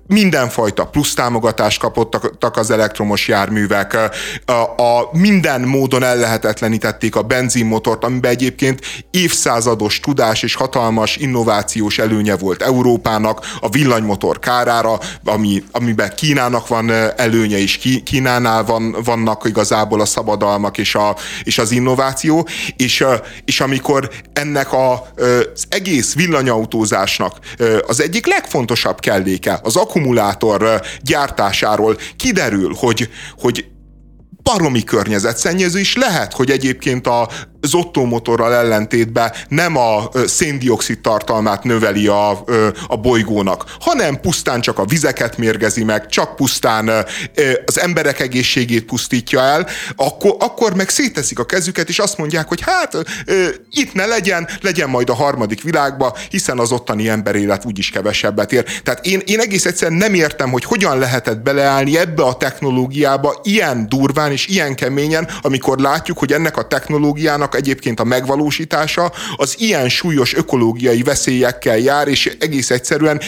Speaker 1: Mindenfajta plusz támogatást kapottak az elektromos járművek, a, a minden módon ellehetetlenítették a benzinmotort, amiben egyébként évszázados tudás és hatalmas innovációs előnye volt Európának, a villanymotor kárára, ami, amiben Kínának van előnye, és Ki- Kínánál van, vannak igazából a szabadalmak és, a, és az innováció, és, és amikor ennek a, az egész villanyautózásnak az egyik legfontosabb kelléke, az akkumulátor gyártásáról kiderül, hogy, hogy baromi környezetszennyező is lehet, hogy egyébként a az ottómotorral ellentétben nem a széndiokszid tartalmát növeli a, a bolygónak, hanem pusztán csak a vizeket mérgezi meg, csak pusztán az emberek egészségét pusztítja el, akkor, akkor meg széteszik a kezüket, és azt mondják, hogy hát itt ne legyen, legyen majd a harmadik világba, hiszen az ottani emberélet úgyis kevesebbet ér. Tehát én, én egész egyszerűen nem értem, hogy hogyan lehetett beleállni ebbe a technológiába ilyen durván és ilyen keményen, amikor látjuk, hogy ennek a technológiának egyébként a megvalósítása az ilyen súlyos ökológiai veszélyekkel jár, és egész egyszerűen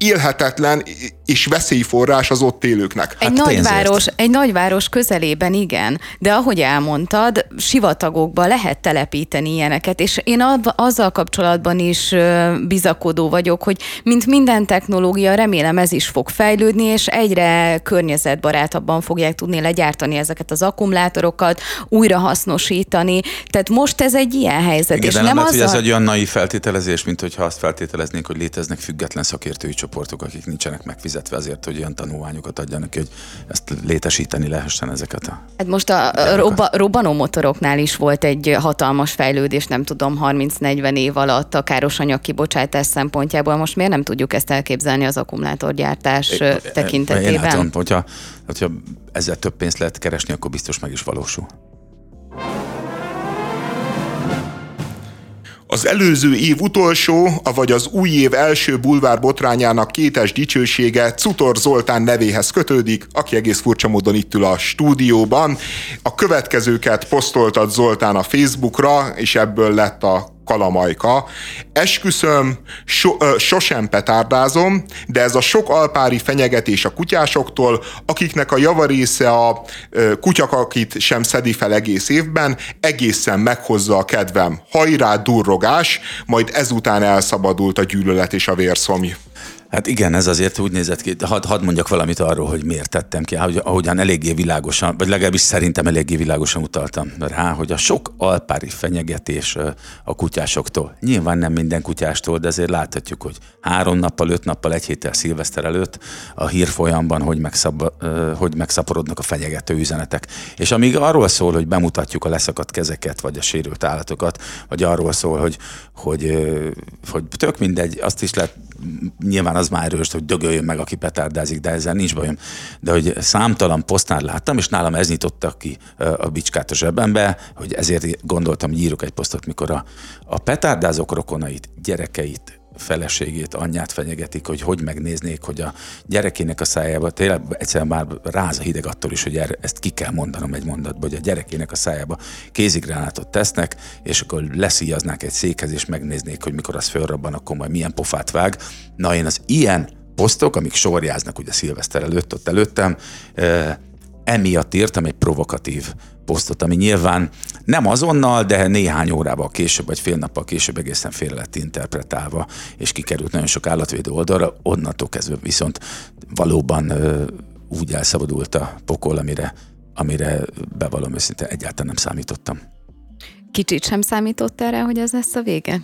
Speaker 1: élhetetlen és veszélyforrás az ott élőknek.
Speaker 3: Egy
Speaker 2: Hát
Speaker 3: nagyváros, egy nagyváros közelében igen, de ahogy elmondtad, sivatagokba lehet telepíteni ilyeneket, és én azzal kapcsolatban is bizakodó vagyok, hogy mint minden technológia, remélem ez is fog fejlődni, és egyre környezetbarátabban fogják tudni legyártani ezeket az akkumulátorokat, újra hasznosítani. Tehát most ez egy ilyen helyzet,
Speaker 2: Igen,
Speaker 3: és
Speaker 2: de nem,
Speaker 3: nem
Speaker 2: lehet, hogy ez
Speaker 3: azzal...
Speaker 2: egy olyan naiv feltételezés, mint hogyha azt feltételeznénk, hogy léteznek független szakértői csoportok, akik nincsenek megfizetve azért, hogy olyan tanulmányokat adjanak, hogy ezt létesíteni lehessen ezeket a...
Speaker 3: Hát most a a robba, robbanó motoroknál is volt egy hatalmas fejlődés, nem tudom, 30-40 év alatt a károsanyag kibocsátás szempontjából. Most miért nem tudjuk ezt elképzelni az akkumulátorgyártás
Speaker 2: Én
Speaker 3: tekintetében?
Speaker 2: látom, hogyha, hogyha ezzel több pénzt lehet keresni, akkor biztos meg is valósul.
Speaker 1: Az előző év utolsó, avagy az új év első bulvár botrányának kétes dicsősége Cutor Zoltán nevéhez kötődik, aki egész furcsa módon itt ül a stúdióban. A következőket posztoltad Zoltán a Facebookra, és ebből lett a kalamajka. Esküszöm, so, ö, sosem petárdázom, de ez a sok alpári fenyegetés a kutyásoktól, akiknek a javarésze a ö, kutyakakit sem szedi fel egész évben, egészen meghozza a kedvem. Hajrá, durrogás, majd ezután elszabadult a gyűlölet és a vérszomj.
Speaker 2: Hát igen, ez azért úgy nézett ki, hadd had mondjak valamit arról, hogy miért tettem ki, ahogy, ahogyan eléggé világosan, vagy legalábbis szerintem eléggé világosan utaltam rá, hogy a sok alpári fenyegetés a kutyásoktól, nyilván nem minden kutyástól, de azért láthatjuk, hogy három nappal, öt nappal, egy héttel szilveszter előtt a hírfolyamban hogy, megszab, hogy megszaporodnak a fenyegető üzenetek. És amíg arról szól, hogy bemutatjuk a leszakadt kezeket, vagy a sérült állatokat, vagy arról szól, hogy, hogy, hogy tök mindegy, azt is lehet nyilván az már erős, hogy dögöljön meg, aki petárdázik, de ezzel nincs bajom. De hogy számtalan posztnál láttam, és nálam ez nyitotta ki a bicskát a zsebembe, hogy ezért gondoltam, hogy írok egy posztot, mikor a, a petárdázók rokonait, gyerekeit, feleségét, anyját fenyegetik, hogy hogy megnéznék, hogy a gyerekének a szájába, tényleg egyszerűen már ráz a hideg attól is, hogy erre, ezt ki kell mondanom egy mondatba, hogy a gyerekének a szájába kézigránátot tesznek, és akkor leszíjaznák egy székhez, és megnéznék, hogy mikor az fölrabban, akkor majd milyen pofát vág. Na én az ilyen posztok, amik sorjáznak ugye szilveszter előtt, ott előttem, emiatt írtam egy provokatív posztot, ami nyilván nem azonnal, de néhány órával később, vagy fél nappal később egészen félre lett interpretálva, és kikerült nagyon sok állatvédő oldalra, onnantól kezdve viszont valóban úgy elszabadult a pokol, amire, amire bevallom őszintén egyáltalán nem számítottam.
Speaker 3: Kicsit sem számított erre, hogy ez lesz a vége?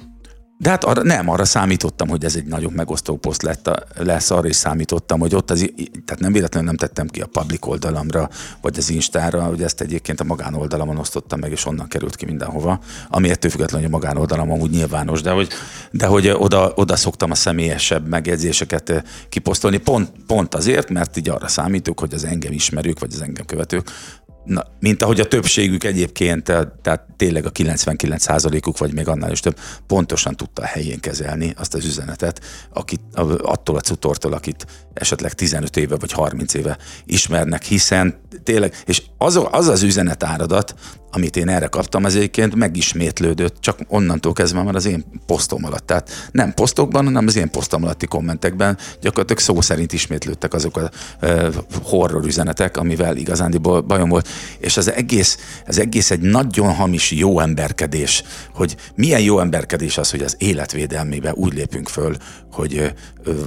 Speaker 2: De hát arra, nem, arra számítottam, hogy ez egy nagyon megosztó poszt lett, lesz, arra is számítottam, hogy ott az, tehát nem véletlenül nem tettem ki a public oldalamra, vagy az Instára, hogy ezt egyébként a magánoldalamon osztottam meg, és onnan került ki mindenhova, ami ettől függetlenül, hogy a magánoldalam amúgy nyilvános, de hogy, de hogy oda, oda szoktam a személyesebb megjegyzéseket eh, kiposztolni, pont, pont azért, mert így arra számítok, hogy az engem ismerők, vagy az engem követők Na, mint ahogy a többségük egyébként, tehát tényleg a 99%-uk, vagy még annál is több, pontosan tudta a helyén kezelni azt az üzenetet, akit, attól a cutortól, akit esetleg 15 éve vagy 30 éve ismernek, hiszen tényleg, és az az, az üzenet áradat, amit én erre kaptam, az egyébként megismétlődött, csak onnantól kezdve már az én posztom alatt. Tehát nem posztokban, hanem az én posztom alatti kommentekben gyakorlatilag szó szerint ismétlődtek azok a uh, horror üzenetek, amivel igazándiból bajom volt. És az egész, az egész egy nagyon hamis jó emberkedés, hogy milyen jó emberkedés az, hogy az életvédelmébe úgy lépünk föl, hogy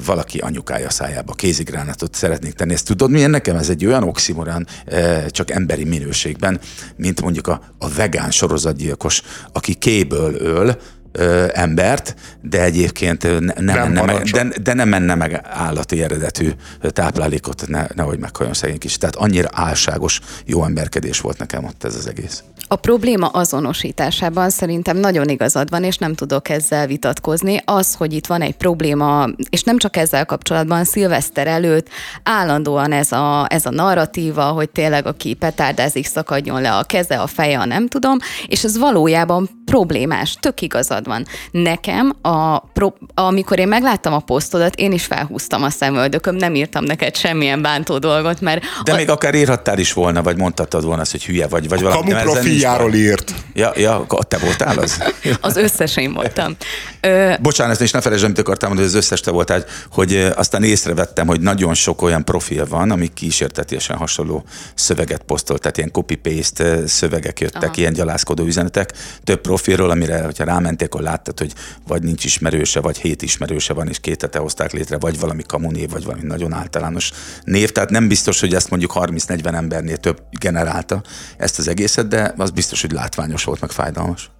Speaker 2: valaki anyukája szájába kézigránátot szeretnék tenni. Ezt tudod, milyen nekem? Ez egy olyan oximoran, uh, csak emberi minőségben, mint mondjuk a a vegán sorozatgyilkos, aki kéből öl, ö, embert, de egyébként ne, nem, nem menne meg, de, de nem menne meg állati eredetű táplálékot, ne, nehogy meghalljon szegény kis. Tehát annyira álságos jó emberkedés volt nekem ott ez az egész.
Speaker 3: A probléma azonosításában szerintem nagyon igazad van, és nem tudok ezzel vitatkozni. Az, hogy itt van egy probléma, és nem csak ezzel kapcsolatban, szilveszter előtt állandóan ez a, ez a narratíva, hogy tényleg aki petárdázik, szakadjon le a keze, a feje, a nem tudom, és ez valójában problémás, tök igazad van. Nekem, a, pro, amikor én megláttam a posztodat, én is felhúztam a szemöldököm, nem írtam neked semmilyen bántó dolgot, mert...
Speaker 2: De a... még akár írhattál is volna, vagy mondhatod volna azt, hogy hülye vagy, vagy valami.
Speaker 1: Kamu profiáról írt.
Speaker 2: Ja, ja, te voltál az?
Speaker 3: az összes én voltam.
Speaker 2: Ö... Bocsánat, és ne felejtsd, amit akartam mondani, hogy az összes te voltál, hogy aztán észrevettem, hogy nagyon sok olyan profil van, ami kísértetésen hasonló szöveget posztolt, tehát ilyen copy-paste szövegek jöttek, Aha. ilyen gyalázkodó üzenetek, több profilról, amire, hogyha rámentél, akkor láttad, hogy vagy nincs ismerőse, vagy hét ismerőse van, és két hete hozták létre, vagy valami kamunév, vagy valami nagyon általános név. Tehát nem biztos, hogy ezt mondjuk 30-40 embernél több generálta ezt az egészet, de az biztos, hogy látványos volt, meg fájdalmas.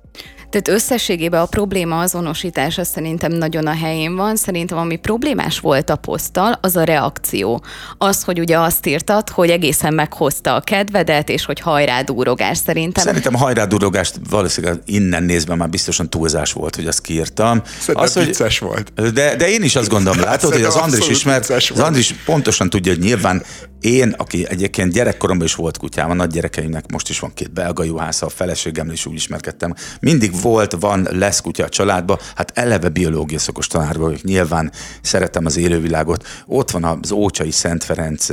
Speaker 3: Tehát összességében a probléma azonosítása szerintem nagyon a helyén van. Szerintem ami problémás volt a poszttal, az a reakció. Az, hogy ugye azt írtad, hogy egészen meghozta a kedvedet, és hogy hajrádúrogás szerintem.
Speaker 2: Szerintem a hajrádúrogást valószínűleg innen nézve már biztosan túlzás volt, hogy azt kiírtam.
Speaker 1: Szerintem az, hogy, vicces volt.
Speaker 2: De, de én is azt gondolom, látod, hogy az Andris ismert, az Andris pontosan tudja, hogy nyilván én, aki egyébként gyerekkoromban is volt kutyám, a nagy gyerekeimnek most is van két belga juhásza, a feleségemmel is úgy ismerkedtem. Mindig volt, van, lesz kutya a családba, hát eleve biológia szakos tanár vagyok, nyilván szeretem az élővilágot. Ott van az Ócsai Szent Ferenc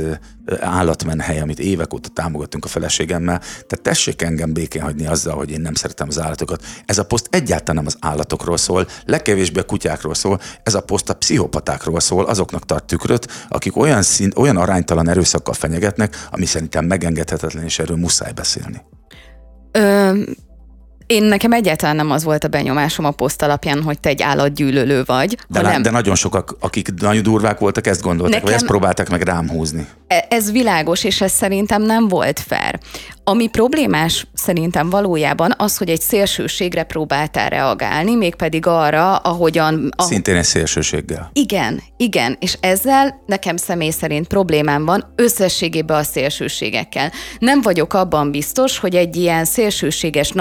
Speaker 2: állatmenhely, amit évek óta támogatunk a feleségemmel. Tehát tessék engem békén hagyni azzal, hogy én nem szeretem az állatokat. Ez a poszt egyáltalán nem az állatokról szól, legkevésbé a kutyákról szól, ez a poszt a pszichopatákról szól, azoknak tart tükröt, akik olyan, szint, olyan aránytalan erőszakkal fenyegetnek, ami szerintem megengedhetetlen, és erről muszáj beszélni.
Speaker 3: Én nekem egyáltalán nem az volt a benyomásom a poszt alapján, hogy te egy állatgyűlölő vagy.
Speaker 2: De, hanem... de nagyon sokak, akik nagyon durvák voltak, ezt gondolták, nekem... vagy ezt próbálták meg rám húzni.
Speaker 3: E- ez világos, és ez szerintem nem volt fair. Ami problémás szerintem valójában az, hogy egy szélsőségre próbáltál reagálni, mégpedig arra, ahogyan...
Speaker 2: Ah- Szintén egy szélsőséggel.
Speaker 3: Igen, igen, és ezzel nekem személy szerint problémám van összességében a szélsőségekkel. Nem vagyok abban biztos, hogy egy ilyen szélsőséges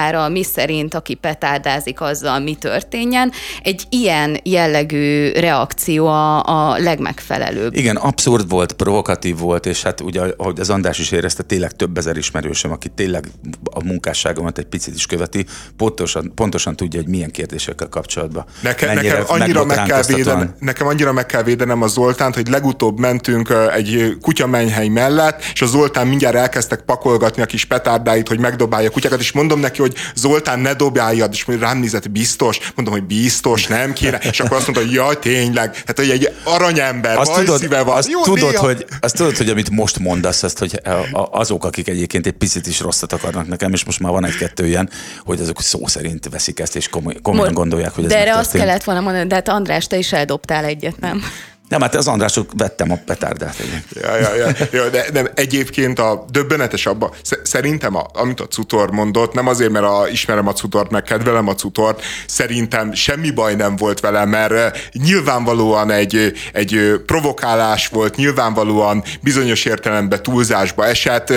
Speaker 3: narratívára, mi szerint, aki petárdázik azzal, mi történjen, egy ilyen jellegű reakció a, a legmegfelelőbb.
Speaker 2: Igen, abszurd volt, provokatív volt, és hát ugye, ahogy az András is érezte, tényleg több ezer ismerősöm, aki tényleg a munkásságomat egy picit is követi, pontosan, pontosan tudja, hogy milyen kérdésekkel kapcsolatban.
Speaker 1: Neke, nekem, annyira meg kell védenem, nekem annyira meg kell védenem a Zoltánt, hogy legutóbb mentünk egy kutyamenhely mellett, és a Zoltán mindjárt elkezdtek pakolgatni a kis petárdáit, hogy megdobálja a kutyákat, és mondom neki, hogy Zoltán, ne dobáljad, és rám nézett, biztos, mondom, hogy biztos, nem kéne, és akkor azt mondta, hogy jaj, tényleg, hát hogy egy aranyember, azt tudod, van.
Speaker 2: Azt, Jó, tudod, hogy, azt tudod, hogy amit most mondasz, azt, hogy azok, akik egyébként egy picit is rosszat akarnak nekem, és most már van egy-kettő ilyen, hogy azok szó szerint veszik ezt, és komoly, komolyan gondolják, hogy ez
Speaker 3: De erre azt kellett volna mondani, de hát András, te is eldobtál egyet, nem?
Speaker 2: Nem, hát az Andrások vettem a petárdát.
Speaker 1: Ja, ja, ja, ja, de nem, egyébként a döbbenetes abban, szerintem, a, amit a Cutor mondott, nem azért, mert a, ismerem a Cutort, meg kedvelem a Cutort, szerintem semmi baj nem volt vele, mert nyilvánvalóan egy, egy provokálás volt, nyilvánvalóan bizonyos értelemben túlzásba esett.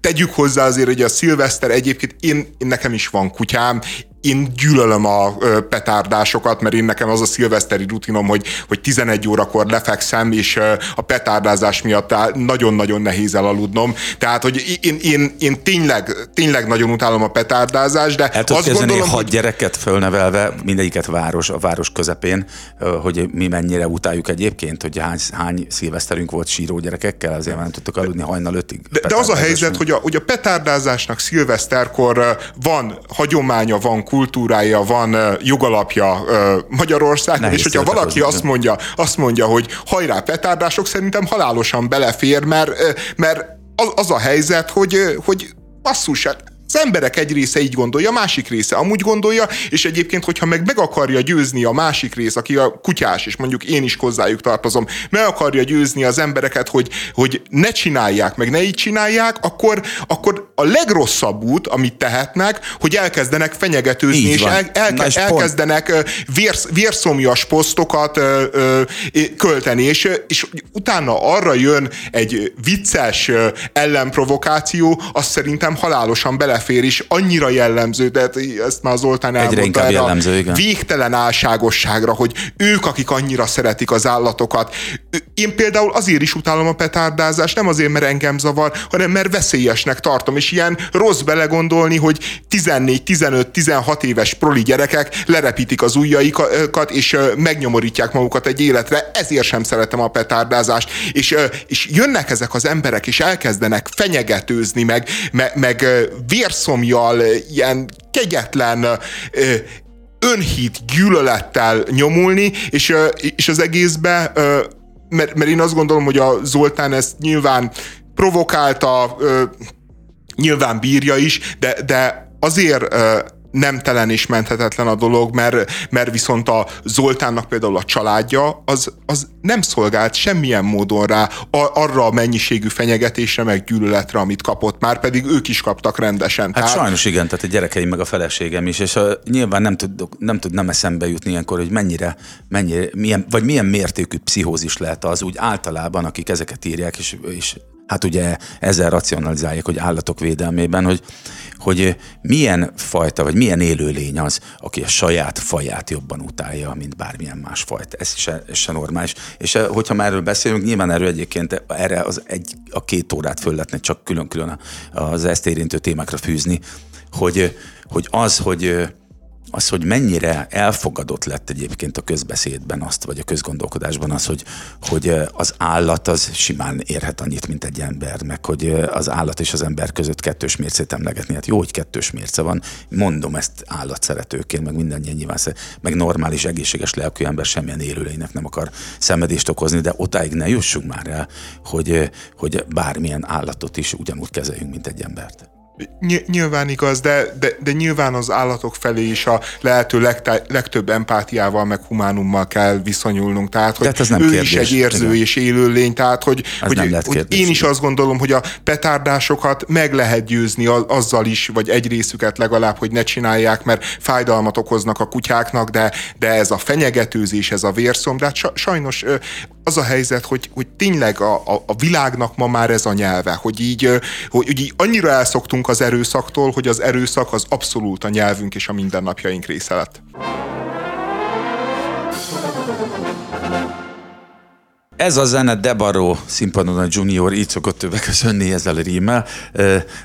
Speaker 1: Tegyük hozzá azért, hogy a szilveszter egyébként én, én nekem is van kutyám, én gyűlölöm a petárdásokat, mert én nekem az a szilveszteri rutinom, hogy, hogy 11 órakor lefekszem, és a petárdázás miatt nagyon-nagyon nehéz elaludnom. Tehát, hogy én, én, én tényleg, tényleg nagyon utálom a petárdázást, de
Speaker 2: El azt gondolom, hat hogy... gyereket fölnevelve, mindegyiket város, a város közepén, hogy mi mennyire utáljuk egyébként, hogy hány, hány szilveszterünk volt síró gyerekekkel, azért nem tudtok aludni hajnal ötig.
Speaker 1: De, de az a helyzet, hogy a, hogy a petárdázásnak szilveszterkor van hagyománya, van kultúrája, van jogalapja Magyarországon, Nehéz és hogyha valaki azt mondja, azt mondja, hogy hajrá petárdások, szerintem halálosan belefér, mert, mert az, az a helyzet, hogy, hogy basszus, hát az emberek egy része így gondolja, a másik része amúgy gondolja, és egyébként, hogyha meg meg akarja győzni a másik rész, aki a kutyás, és mondjuk én is hozzájuk tartozom, meg akarja győzni az embereket, hogy, hogy ne csinálják, meg ne így csinálják, akkor, akkor a legrosszabb út, amit tehetnek, hogy elkezdenek fenyegetőzni, és el, el, Na, elkezdenek vérsz, vérszomjas posztokat ö, ö, költeni, és, és utána arra jön egy vicces ellenprovokáció, az szerintem halálosan bele belefér is, annyira jellemző, de ezt már Zoltán
Speaker 2: elmondta Egyre erre jellemző, igen.
Speaker 1: végtelen álságosságra, hogy ők, akik annyira szeretik az állatokat. Én például azért is utálom a petárdázást, nem azért, mert engem zavar, hanem mert veszélyesnek tartom, és ilyen rossz belegondolni, hogy 14, 15, 16 éves proli gyerekek lerepítik az ujjaikat, és megnyomorítják magukat egy életre, ezért sem szeretem a petárdázást, és, és jönnek ezek az emberek, és elkezdenek fenyegetőzni, meg, meg, meg vér vérszomjal, ilyen kegyetlen önhit gyűlölettel nyomulni, és, és az egészbe, mert, mert én azt gondolom, hogy a Zoltán ezt nyilván provokálta, nyilván bírja is, de, de azért nemtelen és menthetetlen a dolog, mert, mert viszont a Zoltánnak például a családja az, az nem szolgált semmilyen módon rá arra a mennyiségű fenyegetésre, meg gyűlöletre, amit kapott, már pedig ők is kaptak rendesen.
Speaker 2: Hát tehát... sajnos igen, tehát a gyerekeim meg a feleségem is, és a, nyilván nem tud, nem tud nem eszembe jutni ilyenkor, hogy mennyire, mennyire milyen, vagy milyen mértékű pszichózis lehet az úgy általában, akik ezeket írják, és, és hát ugye ezzel racionalizálják, hogy állatok védelmében, hogy, hogy milyen fajta, vagy milyen élőlény az, aki a saját faját jobban utálja, mint bármilyen más fajta. Ez se, ez se normális. És eh, hogyha már erről beszélünk, nyilván erről egyébként erre az egy, a két órát föl lehetne csak külön-külön az ezt érintő témákra fűzni, hogy, hogy az, hogy az, hogy mennyire elfogadott lett egyébként a közbeszédben azt, vagy a közgondolkodásban az, hogy, hogy az állat az simán érhet annyit, mint egy ember, meg hogy az állat és az ember között kettős mércét emlegetni. Hát jó, hogy kettős mérce van, mondom ezt állatszeretőként, meg mindannyian nyilván, meg normális, egészséges lelkű ember semmilyen élőlénynek nem akar szenvedést okozni, de otáig ne jussunk már el, hogy, hogy bármilyen állatot is ugyanúgy kezeljünk, mint egy embert.
Speaker 1: Nyilván igaz, de, de, de nyilván az állatok felé is a lehető legtá, legtöbb empátiával, meg humánummal kell viszonyulnunk. Tehát, hogy tehát nem ő kérdés. is egy érző Igen. és élő lény, tehát hogy, hogy, hogy én is azt gondolom, hogy a petárdásokat meg lehet győzni azzal is, vagy egy részüket legalább, hogy ne csinálják, mert fájdalmat okoznak a kutyáknak, de, de ez a fenyegetőzés, ez a vérszom, de hát sajnos az a helyzet, hogy, hogy tényleg a, a, a világnak ma már ez a nyelve, hogy így, hogy, hogy így annyira elszoktunk az erőszaktól, hogy az erőszak az abszolút a nyelvünk és a mindennapjaink része lett.
Speaker 2: Ez a zene Debaró színpadon a Junior így szokott többek köszönni ezzel a rímmel.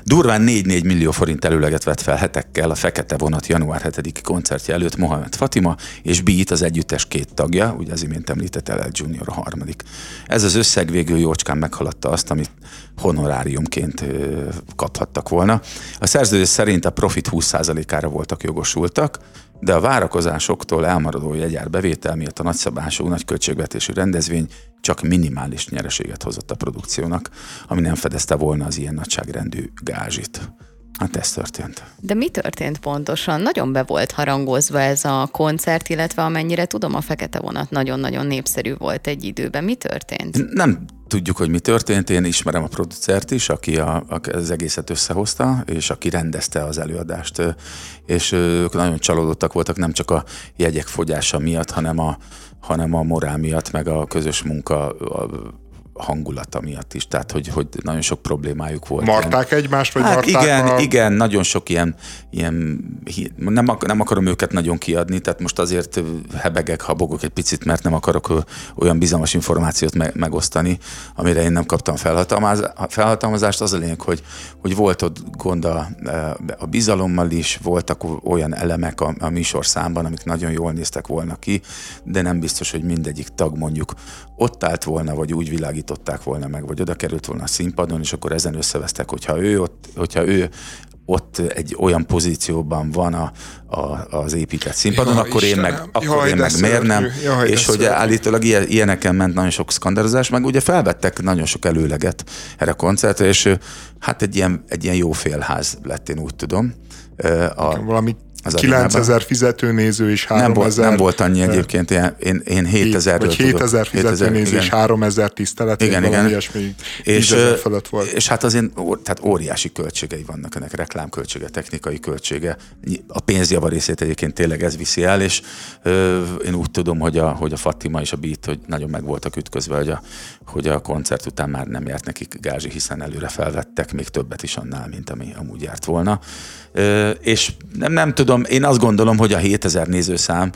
Speaker 2: Durván 4-4 millió forint előleget vett fel hetekkel a Fekete Vonat január 7 koncertje előtt Mohamed Fatima és Beat az együttes két tagja, ugye az imént említett el Junior a harmadik. Ez az összeg végül jócskán meghaladta azt, amit honoráriumként kaphattak volna. A szerződés szerint a profit 20%-ára voltak jogosultak, de a várakozásoktól elmaradó jegyár bevétel miatt a nagyszabású, nagy költségvetésű rendezvény csak minimális nyereséget hozott a produkciónak, ami nem fedezte volna az ilyen nagyságrendű gázsit. Hát ez történt.
Speaker 3: De mi történt pontosan? Nagyon be volt harangozva ez a koncert, illetve amennyire tudom, a Fekete Vonat nagyon-nagyon népszerű volt egy időben. Mi történt?
Speaker 2: Nem tudjuk, hogy mi történt. Én ismerem a producert is, aki a, a, az egészet összehozta, és aki rendezte az előadást. És ők nagyon csalódottak voltak, nem csak a jegyek fogyása miatt, hanem a, hanem a morál miatt, meg a közös munka a, hangulata miatt is, tehát hogy, hogy nagyon sok problémájuk volt.
Speaker 1: Marták ilyen. egymást, vagy
Speaker 2: hát
Speaker 1: marták
Speaker 2: igen, a... igen, nagyon sok ilyen, ilyen nem, ak- nem akarom őket nagyon kiadni, tehát most azért hebegek, habogok egy picit, mert nem akarok olyan bizalmas információt me- megosztani, amire én nem kaptam felhatalmaz- felhatalmazást. Az a lényeg, hogy, hogy volt ott gond a, a bizalommal is, voltak olyan elemek a, a műsorszámban, amik nagyon jól néztek volna ki, de nem biztos, hogy mindegyik tag mondjuk ott állt volna, vagy úgy világították volna meg, vagy oda került volna a színpadon, és akkor ezen összevesztek, hogyha ő ott, hogyha ő ott egy olyan pozícióban van a, a, az épített színpadon, ja, akkor Istenem. én meg, akkor Jaj, én meg miért nem? Jaj, és hogy szörnyű. állítólag ilyen, ilyeneken ment nagyon sok skandalozás, meg ugye felvettek nagyon sok előleget erre a koncertre, és hát egy ilyen, egy ilyen jó félház lett, én úgy tudom.
Speaker 1: A, Valami az 9000 fizetőnéző és 3000...
Speaker 2: Nem volt, nem volt annyi egyébként, én, én 7000
Speaker 1: Vagy 7000 fizetőnéző és 3000 tisztelet, igen, igen. ilyesmi és, fölött volt.
Speaker 2: És hát azért tehát óriási költségei vannak ennek, reklámköltsége, technikai költsége. A pénzjava részét egyébként tényleg ez viszi el, és ö, én úgy tudom, hogy a, hogy a Fatima és a Beat hogy nagyon meg voltak ütközve, hogy a, hogy a koncert után már nem járt nekik gázsi, hiszen előre felvettek még többet is annál, mint ami amúgy járt volna. Ö, és nem, nem tudom, tudom, én azt gondolom, hogy a 7000 nézőszám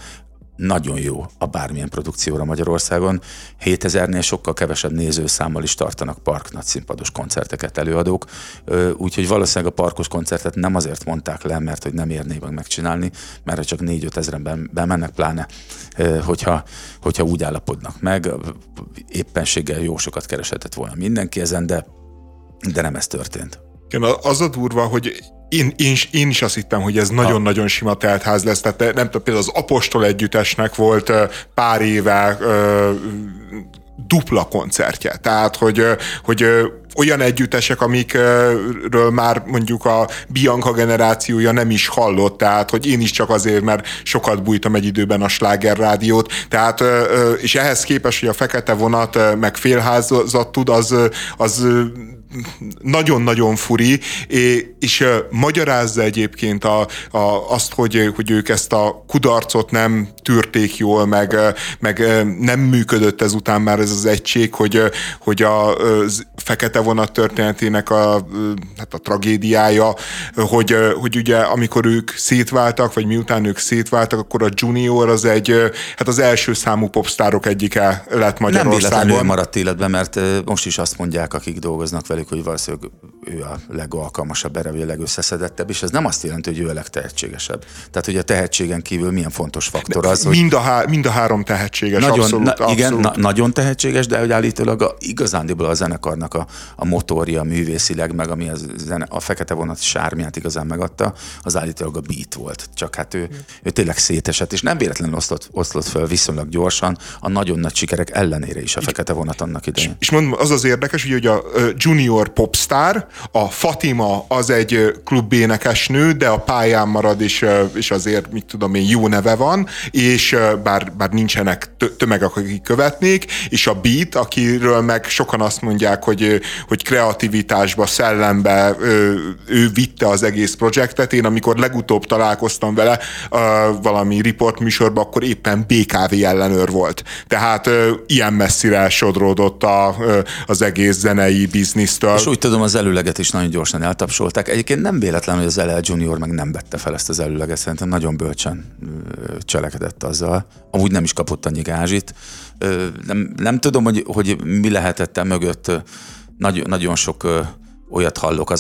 Speaker 2: nagyon jó a bármilyen produkcióra Magyarországon. 7000-nél sokkal kevesebb nézőszámmal is tartanak park nagyszínpados koncerteket előadók, úgyhogy valószínűleg a parkos koncertet nem azért mondták le, mert hogy nem érné meg megcsinálni, mert csak 4-5 ezeren bemennek, pláne hogyha, hogyha úgy állapodnak meg, éppenséggel jó sokat keresetett volna mindenki ezen, de, de nem ez történt.
Speaker 1: Igen, az a durva, hogy én, én, én is azt hittem, hogy ez nagyon-nagyon sima teltház lesz. Tehát nem tudom, például az Apostol együttesnek volt pár éve dupla koncertje. Tehát, hogy, hogy olyan együttesek, amikről már mondjuk a Bianca generációja nem is hallott, tehát, hogy én is csak azért, mert sokat bújtam egy időben a sláger rádiót, tehát, és ehhez képest, hogy a fekete vonat meg félházat tud, az, az nagyon-nagyon furi, és magyarázza egyébként a, a, azt, hogy, hogy ők ezt a kudarcot nem tűrték jól, meg, meg nem működött ezután már ez az egység, hogy, hogy a fekete vonat történetének a, hát a tragédiája, hogy, hogy ugye amikor ők szétváltak, vagy miután ők szétváltak, akkor a Junior az egy, hát az első számú popstárok egyike lett Magyarországon. Nem véletlenül
Speaker 2: maradt életben, mert most is azt mondják, akik dolgoznak vele, velük, hogy valószínűleg ő a legalkalmasabb erre, vagy a legösszeszedettebb, és ez nem azt jelenti, hogy ő a legtehetségesebb. Tehát, hogy a tehetségen kívül milyen fontos faktor az,
Speaker 1: hogy... Mind a, há- mind a három tehetséges,
Speaker 2: nagyon,
Speaker 1: abszolút.
Speaker 2: Na,
Speaker 1: abszolút.
Speaker 2: Igen, na, nagyon tehetséges, de hogy állítólag a, igazándiból a zenekarnak a, a motorja művészileg, meg ami a, zene, a fekete vonat sármiát igazán megadta, az állítólag a beat volt. Csak hát ő, ő tényleg szétesett, és nem véletlenül oszlott, oszlott fel viszonylag gyorsan a nagyon nagy sikerek ellenére is a fekete vonat annak idején. És,
Speaker 1: és mondom, az az érdekes, hogy a Junior junior popstar, a Fatima az egy klubénekesnő, de a pályán marad, és, és azért, mit tudom én, jó neve van, és bár, bár nincsenek tömegek, akik követnék, és a Beat, akiről meg sokan azt mondják, hogy, hogy kreativitásba, szellembe ő vitte az egész projektet. Én amikor legutóbb találkoztam vele valami riport műsorban, akkor éppen BKV ellenőr volt. Tehát ilyen messzire sodródott a, az egész zenei biznisztől.
Speaker 2: És úgy tudom, az előleget is nagyon gyorsan eltapsolták. Egyébként nem véletlen, hogy az LL Junior meg nem vette fel ezt az előleget, szerintem nagyon bölcsen cselekedett azzal. Amúgy nem is kapott annyi gázsit. Nem, nem tudom, hogy, hogy mi lehetett mögött. Nagy, nagyon sok olyat hallok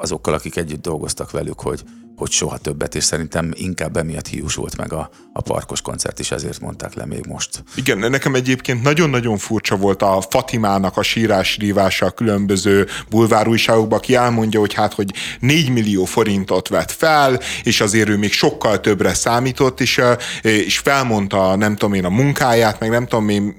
Speaker 2: azokkal, akik együtt dolgoztak velük, hogy hogy soha többet, és szerintem inkább emiatt hiúsult meg a, a parkos koncert is, ezért mondták le még most.
Speaker 1: Igen, nekem egyébként nagyon-nagyon furcsa volt a Fatimának a sírás rívása a különböző bulvárújságokban, aki elmondja, hogy hát, hogy 4 millió forintot vett fel, és azért ő még sokkal többre számított, és, és felmondta, nem tudom én, a munkáját, meg nem tudom én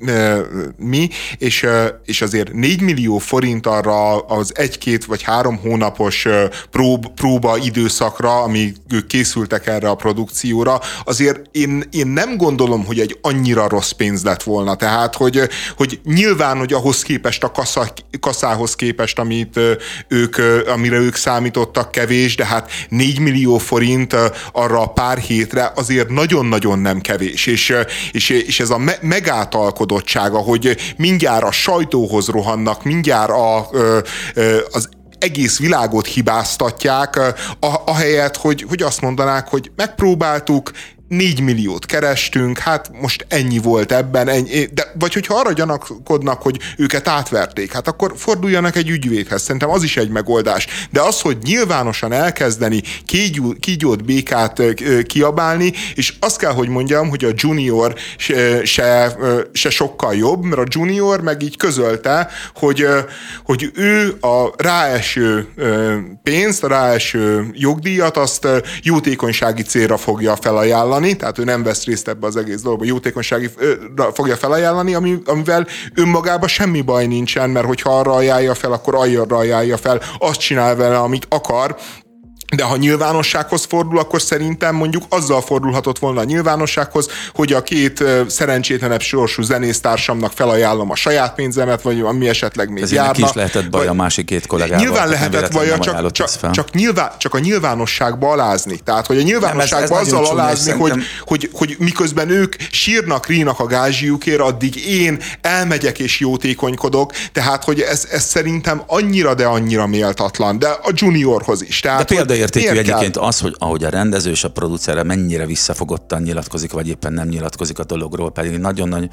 Speaker 1: mi, és, és azért 4 millió forint arra az egy-két vagy három hónapos prób, próba időszakra, amíg ők készültek erre a produkcióra, azért én, én nem gondolom, hogy egy annyira rossz pénz lett volna. Tehát, hogy, hogy nyilván, hogy ahhoz képest a kassa, kasszához képest, amit ők, amire ők számítottak kevés, de hát 4 millió forint arra a pár hétre azért nagyon-nagyon nem kevés. És, és, és ez a me- megátalkodottsága, hogy mindjárt a sajtóhoz rohannak, mindjárt a, az egész világot hibáztatják, ahelyett, hogy, hogy azt mondanák, hogy megpróbáltuk, 4 milliót kerestünk, hát most ennyi volt ebben, ennyi, de, vagy hogyha arra gyanakodnak, hogy őket átverték, hát akkor forduljanak egy ügyvédhez, szerintem az is egy megoldás. De az, hogy nyilvánosan elkezdeni kígyó, kígyót békát kiabálni, és azt kell, hogy mondjam, hogy a junior se, se, se sokkal jobb, mert a junior meg így közölte, hogy, hogy ő a ráeső pénzt, a ráeső jogdíjat, azt jótékonysági célra fogja felajánlani, felajánlani, tehát ő nem vesz részt ebbe az egész dologba, jótékonysági fogja felajánlani, ami, amivel önmagában semmi baj nincsen, mert hogyha arra ajánlja fel, akkor arra ajánlja fel, azt csinál vele, amit akar, de ha nyilvánossághoz fordul, akkor szerintem mondjuk azzal fordulhatott volna a nyilvánossághoz, hogy a két szerencsétlenebb sorsú zenésztársamnak felajánlom a saját pénzemet, vagy ami esetleg még Ez járna.
Speaker 2: is lehetett baj a másik két kollégával.
Speaker 1: Nyilván lehetett baj, csak, csak, csak, nyilván, csak a nyilvánosságba alázni. Tehát, hogy a nyilvánosságba nem, ez, ez azzal alázni, hogy, hogy, hogy, hogy miközben ők sírnak, rínak a gázsiukért, addig én elmegyek és jótékonykodok. Tehát, hogy ez, ez szerintem annyira, de annyira méltatlan. De a juniorhoz is. Tehát,
Speaker 2: de példaértékű egyébként az, hogy ahogy a rendező és a producer mennyire visszafogottan nyilatkozik, vagy éppen nem nyilatkozik a dologról, pedig nagyon nagy,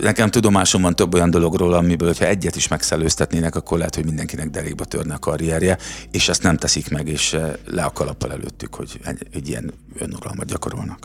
Speaker 2: nekem tudomásom van több olyan dologról, amiből, ha egyet is megszelőztetnének, akkor lehet, hogy mindenkinek derékba törne a karrierje, és ezt nem teszik meg, és le a kalappal előttük, hogy egy, egy ilyen önuralmat gyakorolnak.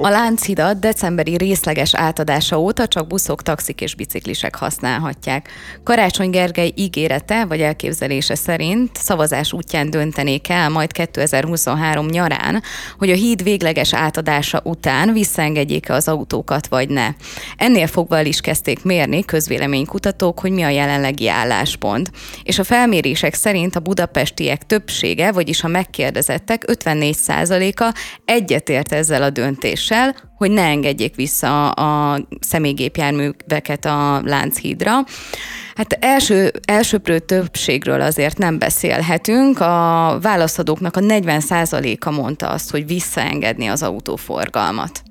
Speaker 3: A Lánchidat decemberi részleges átadása óta csak buszok, taxik és biciklisek használhatják. Karácsony Gergely ígérete vagy elképzelése szerint szavazás útján döntenék el majd 2023 nyarán, hogy a híd végleges átadása után visszaengedjék-e az autókat vagy ne. Ennél fogva el is kezdték mérni közvéleménykutatók, hogy mi a jelenlegi álláspont. És a felmérések szerint a budapestiek többsége, vagyis a megkérdezettek 54%-a egyetért ezzel a döntéssel döntéssel, hogy ne engedjék vissza a személygépjárműveket a Lánchídra. Hát első, elsőprő többségről azért nem beszélhetünk. A válaszadóknak a 40%-a mondta azt, hogy visszaengedni az autóforgalmat.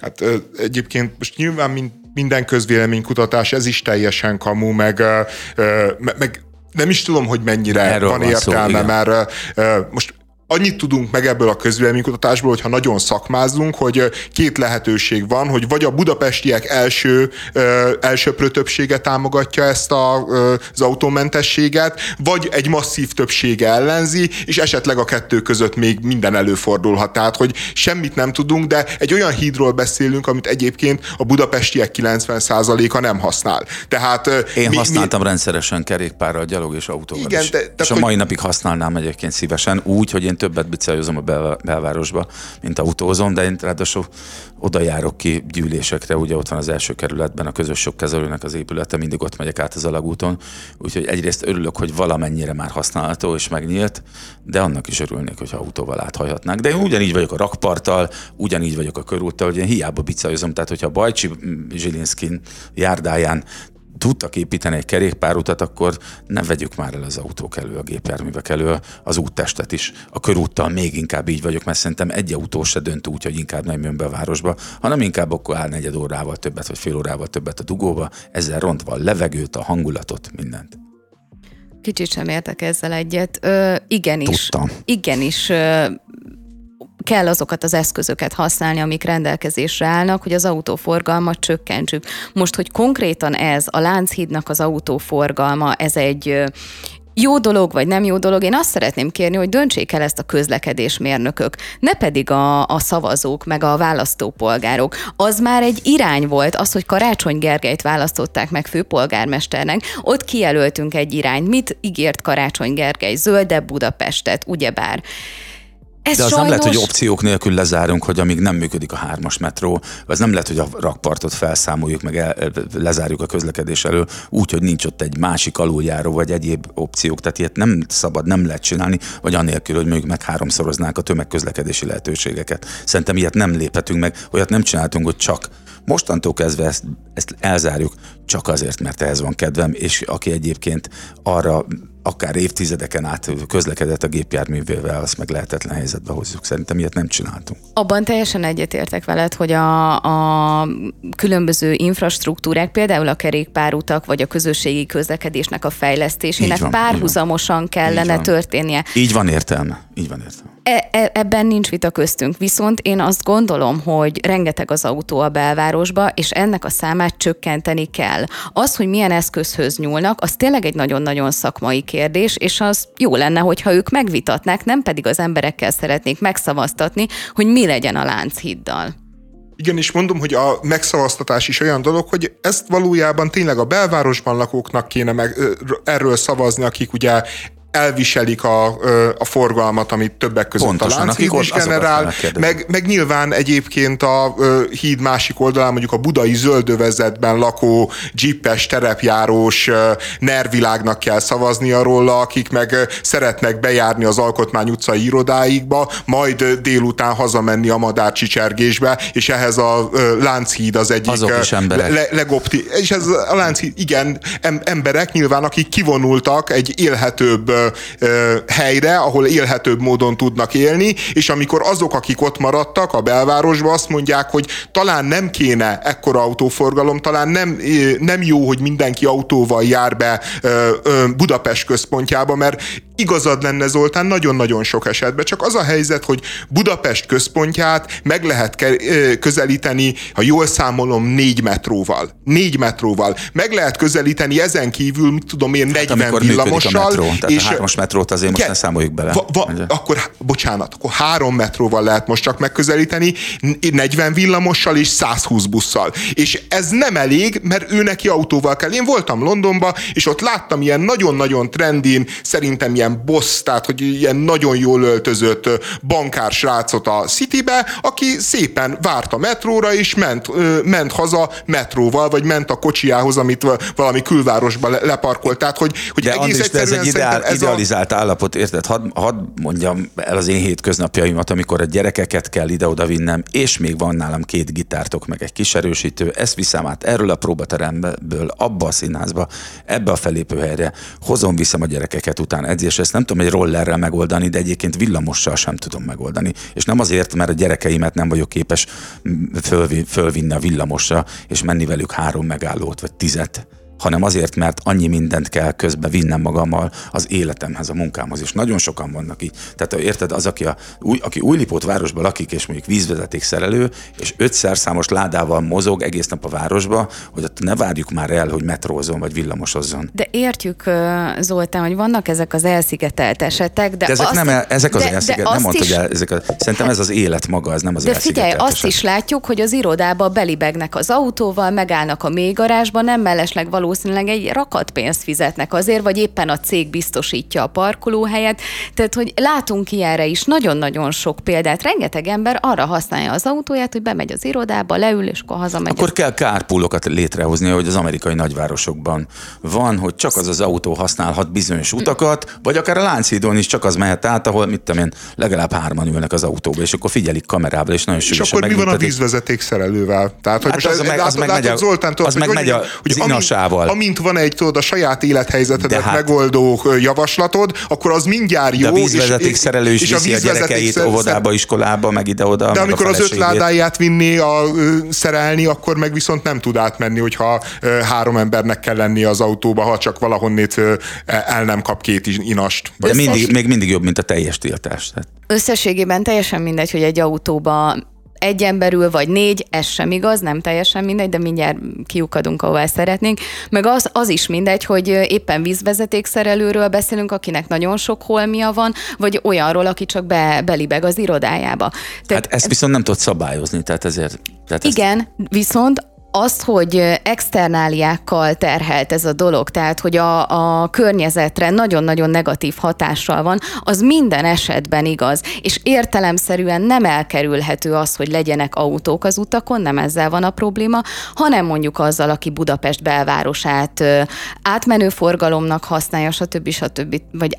Speaker 1: Hát egyébként most nyilván minden közvéleménykutatás, ez is teljesen kamu, meg, meg nem is tudom, hogy mennyire Erről van, van értelme, szó, mert most annyit tudunk meg ebből a közvéleménykutatásból, hogyha nagyon szakmázunk, hogy két lehetőség van, hogy vagy a budapestiek első, elsőprő többsége támogatja ezt a, az autómentességet, vagy egy masszív többsége ellenzi, és esetleg a kettő között még minden előfordulhat. Tehát, hogy semmit nem tudunk, de egy olyan hídról beszélünk, amit egyébként a budapestiek 90%-a nem használ. Tehát,
Speaker 2: Én mi, használtam mi... rendszeresen kerékpárral, gyalog és autóval Igen, is. De, de, és a mai hogy... napig használnám egyébként szívesen úgy, hogy én többet bicajozom a belvárosba, mint autózom, de én ráadásul oda járok ki gyűlésekre, ugye ott van az első kerületben a közös kezelőnek az épülete, mindig ott megyek át az alagúton, úgyhogy egyrészt örülök, hogy valamennyire már használható és megnyílt, de annak is örülnék, hogyha autóval áthajhatnánk. De én ugyanígy vagyok a rakparttal, ugyanígy vagyok a körúttal, hogy én hiába bicajozom, tehát hogyha Bajcsi Zsilinskin járdáján tudtak építeni egy kerékpárutat, akkor ne vegyük már el az autók elő, a gépjárművek elő, az úttestet is. A körúttal még inkább így vagyok, mert szerintem egy autó se dönt úgy, hogy inkább nem jön be a városba, hanem inkább akkor áll negyed órával többet, vagy fél órával többet a dugóba, ezzel rontva a levegőt, a hangulatot, mindent.
Speaker 3: Kicsit sem értek ezzel egyet. Ö, igenis.
Speaker 2: Tudtam.
Speaker 3: Igenis. Ö, kell azokat az eszközöket használni, amik rendelkezésre állnak, hogy az autóforgalmat csökkentsük. Most, hogy konkrétan ez a Lánchídnak az autóforgalma, ez egy jó dolog, vagy nem jó dolog, én azt szeretném kérni, hogy döntsék el ezt a közlekedésmérnökök, ne pedig a, a szavazók, meg a választópolgárok. Az már egy irány volt, az, hogy Karácsony Gergelyt választották meg főpolgármesternek, ott kijelöltünk egy irányt. Mit ígért Karácsony Gergely? Zöldebb Budapestet, ugyebár.
Speaker 2: Ez De az sajnos... nem lehet, hogy opciók nélkül lezárunk, hogy amíg nem működik a hármas metró, az nem lehet, hogy a rakpartot felszámoljuk, meg el, lezárjuk a közlekedés elől, úgy, hogy nincs ott egy másik aluljáró, vagy egyéb opciók. Tehát ilyet nem szabad, nem lehet csinálni, vagy anélkül, hogy mondjuk meg háromszoroznák a tömegközlekedési lehetőségeket. Szerintem ilyet nem léphetünk meg, olyat nem csináltunk, hogy csak Mostantól kezdve ezt, ezt elzárjuk csak azért, mert ehhez van kedvem, és aki egyébként arra akár évtizedeken át közlekedett a gépjárművével, azt meg lehetetlen helyzetbe hozzuk. Szerintem ilyet nem csináltunk.
Speaker 3: Abban teljesen egyetértek veled, hogy a, a különböző infrastruktúrák, például a kerékpárutak vagy a közösségi közlekedésnek a fejlesztésének van, párhuzamosan kellene
Speaker 2: így
Speaker 3: történnie.
Speaker 2: Így van értelme. Így van értelme.
Speaker 3: E, e, ebben nincs vita köztünk, viszont én azt gondolom, hogy rengeteg az autó a belvárosba, és ennek a számát csökkenteni kell. Az, hogy milyen eszközhöz nyúlnak, az tényleg egy nagyon-nagyon szakmai kérdés, és az jó lenne, hogyha ők megvitatnák, nem pedig az emberekkel szeretnék megszavaztatni, hogy mi legyen a Lánchiddal.
Speaker 1: Igen, és mondom, hogy a megszavaztatás is olyan dolog, hogy ezt valójában tényleg a belvárosban lakóknak kéne meg, erről szavazni, akik ugye elviselik a, a forgalmat, amit többek között Pontosan, a Lánchíd is generál, meg, meg nyilván egyébként a híd másik oldalán mondjuk a budai zöldövezetben lakó jeepes, terepjárós nervilágnak kell szavazni róla, akik meg szeretnek bejárni az Alkotmány utcai irodáikba, majd délután hazamenni a madárcsicsergésbe, és ehhez a Lánchíd az egyik le, legopti... És ez a Lánchíd, igen, emberek nyilván, akik kivonultak egy élhetőbb helyre, ahol élhetőbb módon tudnak élni, és amikor azok, akik ott maradtak a belvárosba, azt mondják, hogy talán nem kéne ekkora autóforgalom, talán nem, nem jó, hogy mindenki autóval jár be Budapest központjába, mert igazad lenne Zoltán nagyon-nagyon sok esetben, csak az a helyzet, hogy Budapest központját meg lehet közelíteni, ha jól számolom, négy metróval. Négy metróval. Meg lehet közelíteni ezen kívül, mit tudom én, 40 hát, villamossal.
Speaker 2: Metró, és hármas metrót azért most ne számoljuk bele. Va,
Speaker 1: va, akkor, bocsánat, akkor három metróval lehet most csak megközelíteni, 40 villamossal és 120 busszal. És ez nem elég, mert ő neki autóval kell. Én voltam Londonba, és ott láttam ilyen nagyon-nagyon trendin, szerintem ilyen boss, tehát hogy ilyen nagyon jól öltözött bankár srácot a Citybe, aki szépen várt a metróra, és ment, ment haza metróval, vagy ment a kocsiához, amit valami külvárosba leparkolt. Tehát, hogy, hogy
Speaker 2: De egész Andris, egyszerűen ez egy ideál, ez idealizált állapot, érted? Hadd had mondjam el az én hétköznapjaimat, amikor a gyerekeket kell ide-oda vinnem, és még van nálam két gitártok, meg egy kis erősítő, ezt viszem át erről a próbateremből, abba a színházba, ebbe a felépőhelyre, hozom, viszem a gyerekeket után edzés, ezt nem tudom egy rollerrel megoldani, de egyébként villamossal sem tudom megoldani. És nem azért, mert a gyerekeimet nem vagyok képes fölvinni a villamosra, és menni velük három megállót, vagy tizet, hanem azért, mert annyi mindent kell közbe vinnem magammal az életemhez, a munkámhoz, és nagyon sokan vannak így. Tehát érted, az, aki, a, új, aki Újlipót városban lakik, és mondjuk vízvezeték szerelő, és ötszer számos ládával mozog egész nap a városba, hogy ott ne várjuk már el, hogy metrózon vagy villamosozzon.
Speaker 3: De értjük, Zoltán, hogy vannak ezek az elszigetelt esetek, de,
Speaker 2: de ezek
Speaker 3: azt,
Speaker 2: nem, el, ezek az elsziget, nem mondta, is, hogy el, ezek a, szerintem ez az élet maga, ez nem az
Speaker 3: De figyelj, azt eset. is látjuk, hogy az irodába belibegnek az autóval, megállnak a mélygarázsba, nem mellesleg való valószínűleg egy rakat pénzt fizetnek azért, vagy éppen a cég biztosítja a parkolóhelyet. Tehát, hogy látunk ilyenre is nagyon-nagyon sok példát. Rengeteg ember arra használja az autóját, hogy bemegy az irodába, leül, és akkor hazamegy.
Speaker 2: Akkor kell kárpúlokat létrehozni, hogy az amerikai nagyvárosokban van, hogy csak az az autó használhat bizonyos utakat, vagy akár a Lánchídon is csak az mehet át, ahol mit tudom én, legalább hárman ülnek az autóba, és akkor figyelik kamerával, és nagyon
Speaker 1: És akkor mi van a vízvezeték szerelővel? Tehát, hogy
Speaker 2: Hát
Speaker 1: most
Speaker 2: az meg- az
Speaker 1: látod,
Speaker 2: meg megy
Speaker 1: látod
Speaker 2: a-
Speaker 1: Zoltán, tudod,
Speaker 2: az
Speaker 1: hogy
Speaker 2: meg
Speaker 1: hogy
Speaker 2: megy a
Speaker 1: mondjam, hogy
Speaker 2: inasával.
Speaker 1: Amint, amint van egy tudod, a saját élethelyzetedet
Speaker 2: De hát-
Speaker 1: megoldó javaslatod, akkor az mindjárt jó.
Speaker 2: De a vízvezeték
Speaker 1: és-
Speaker 2: szerelő is
Speaker 1: és a
Speaker 2: viszi a
Speaker 1: vízvezeték
Speaker 2: gyerekeit
Speaker 1: szer-
Speaker 2: óvodába, iskolába, meg ide-oda.
Speaker 1: De
Speaker 2: meg a
Speaker 1: amikor az öt ládáját vinni a szerelni, akkor meg viszont nem tud átmenni, hogyha három embernek kell lenni az autóba, ha csak valahonnét el nem kap két inast.
Speaker 2: De mindig, még mindig jobb, mint a teljes tiltás. Tehát
Speaker 3: Összességében teljesen mindegy, hogy egy autóba egy ember ül, vagy négy, ez sem igaz, nem teljesen mindegy, de mindjárt kiukadunk, ahová szeretnénk. Meg az, az is mindegy, hogy éppen vízvezetékszerelőről beszélünk, akinek nagyon sok holmia van, vagy olyanról, aki csak be, belibeg az irodájába. Tehát
Speaker 2: hát ezt viszont nem tudod szabályozni, tehát ezért... Tehát ezt-
Speaker 3: igen, viszont azt, hogy externáliákkal terhelt ez a dolog, tehát hogy a, a környezetre nagyon-nagyon negatív hatással van, az minden esetben igaz. És értelemszerűen nem elkerülhető az, hogy legyenek autók az utakon, nem ezzel van a probléma, hanem mondjuk azzal, aki Budapest belvárosát átmenő forgalomnak használja, stb. stb. vagy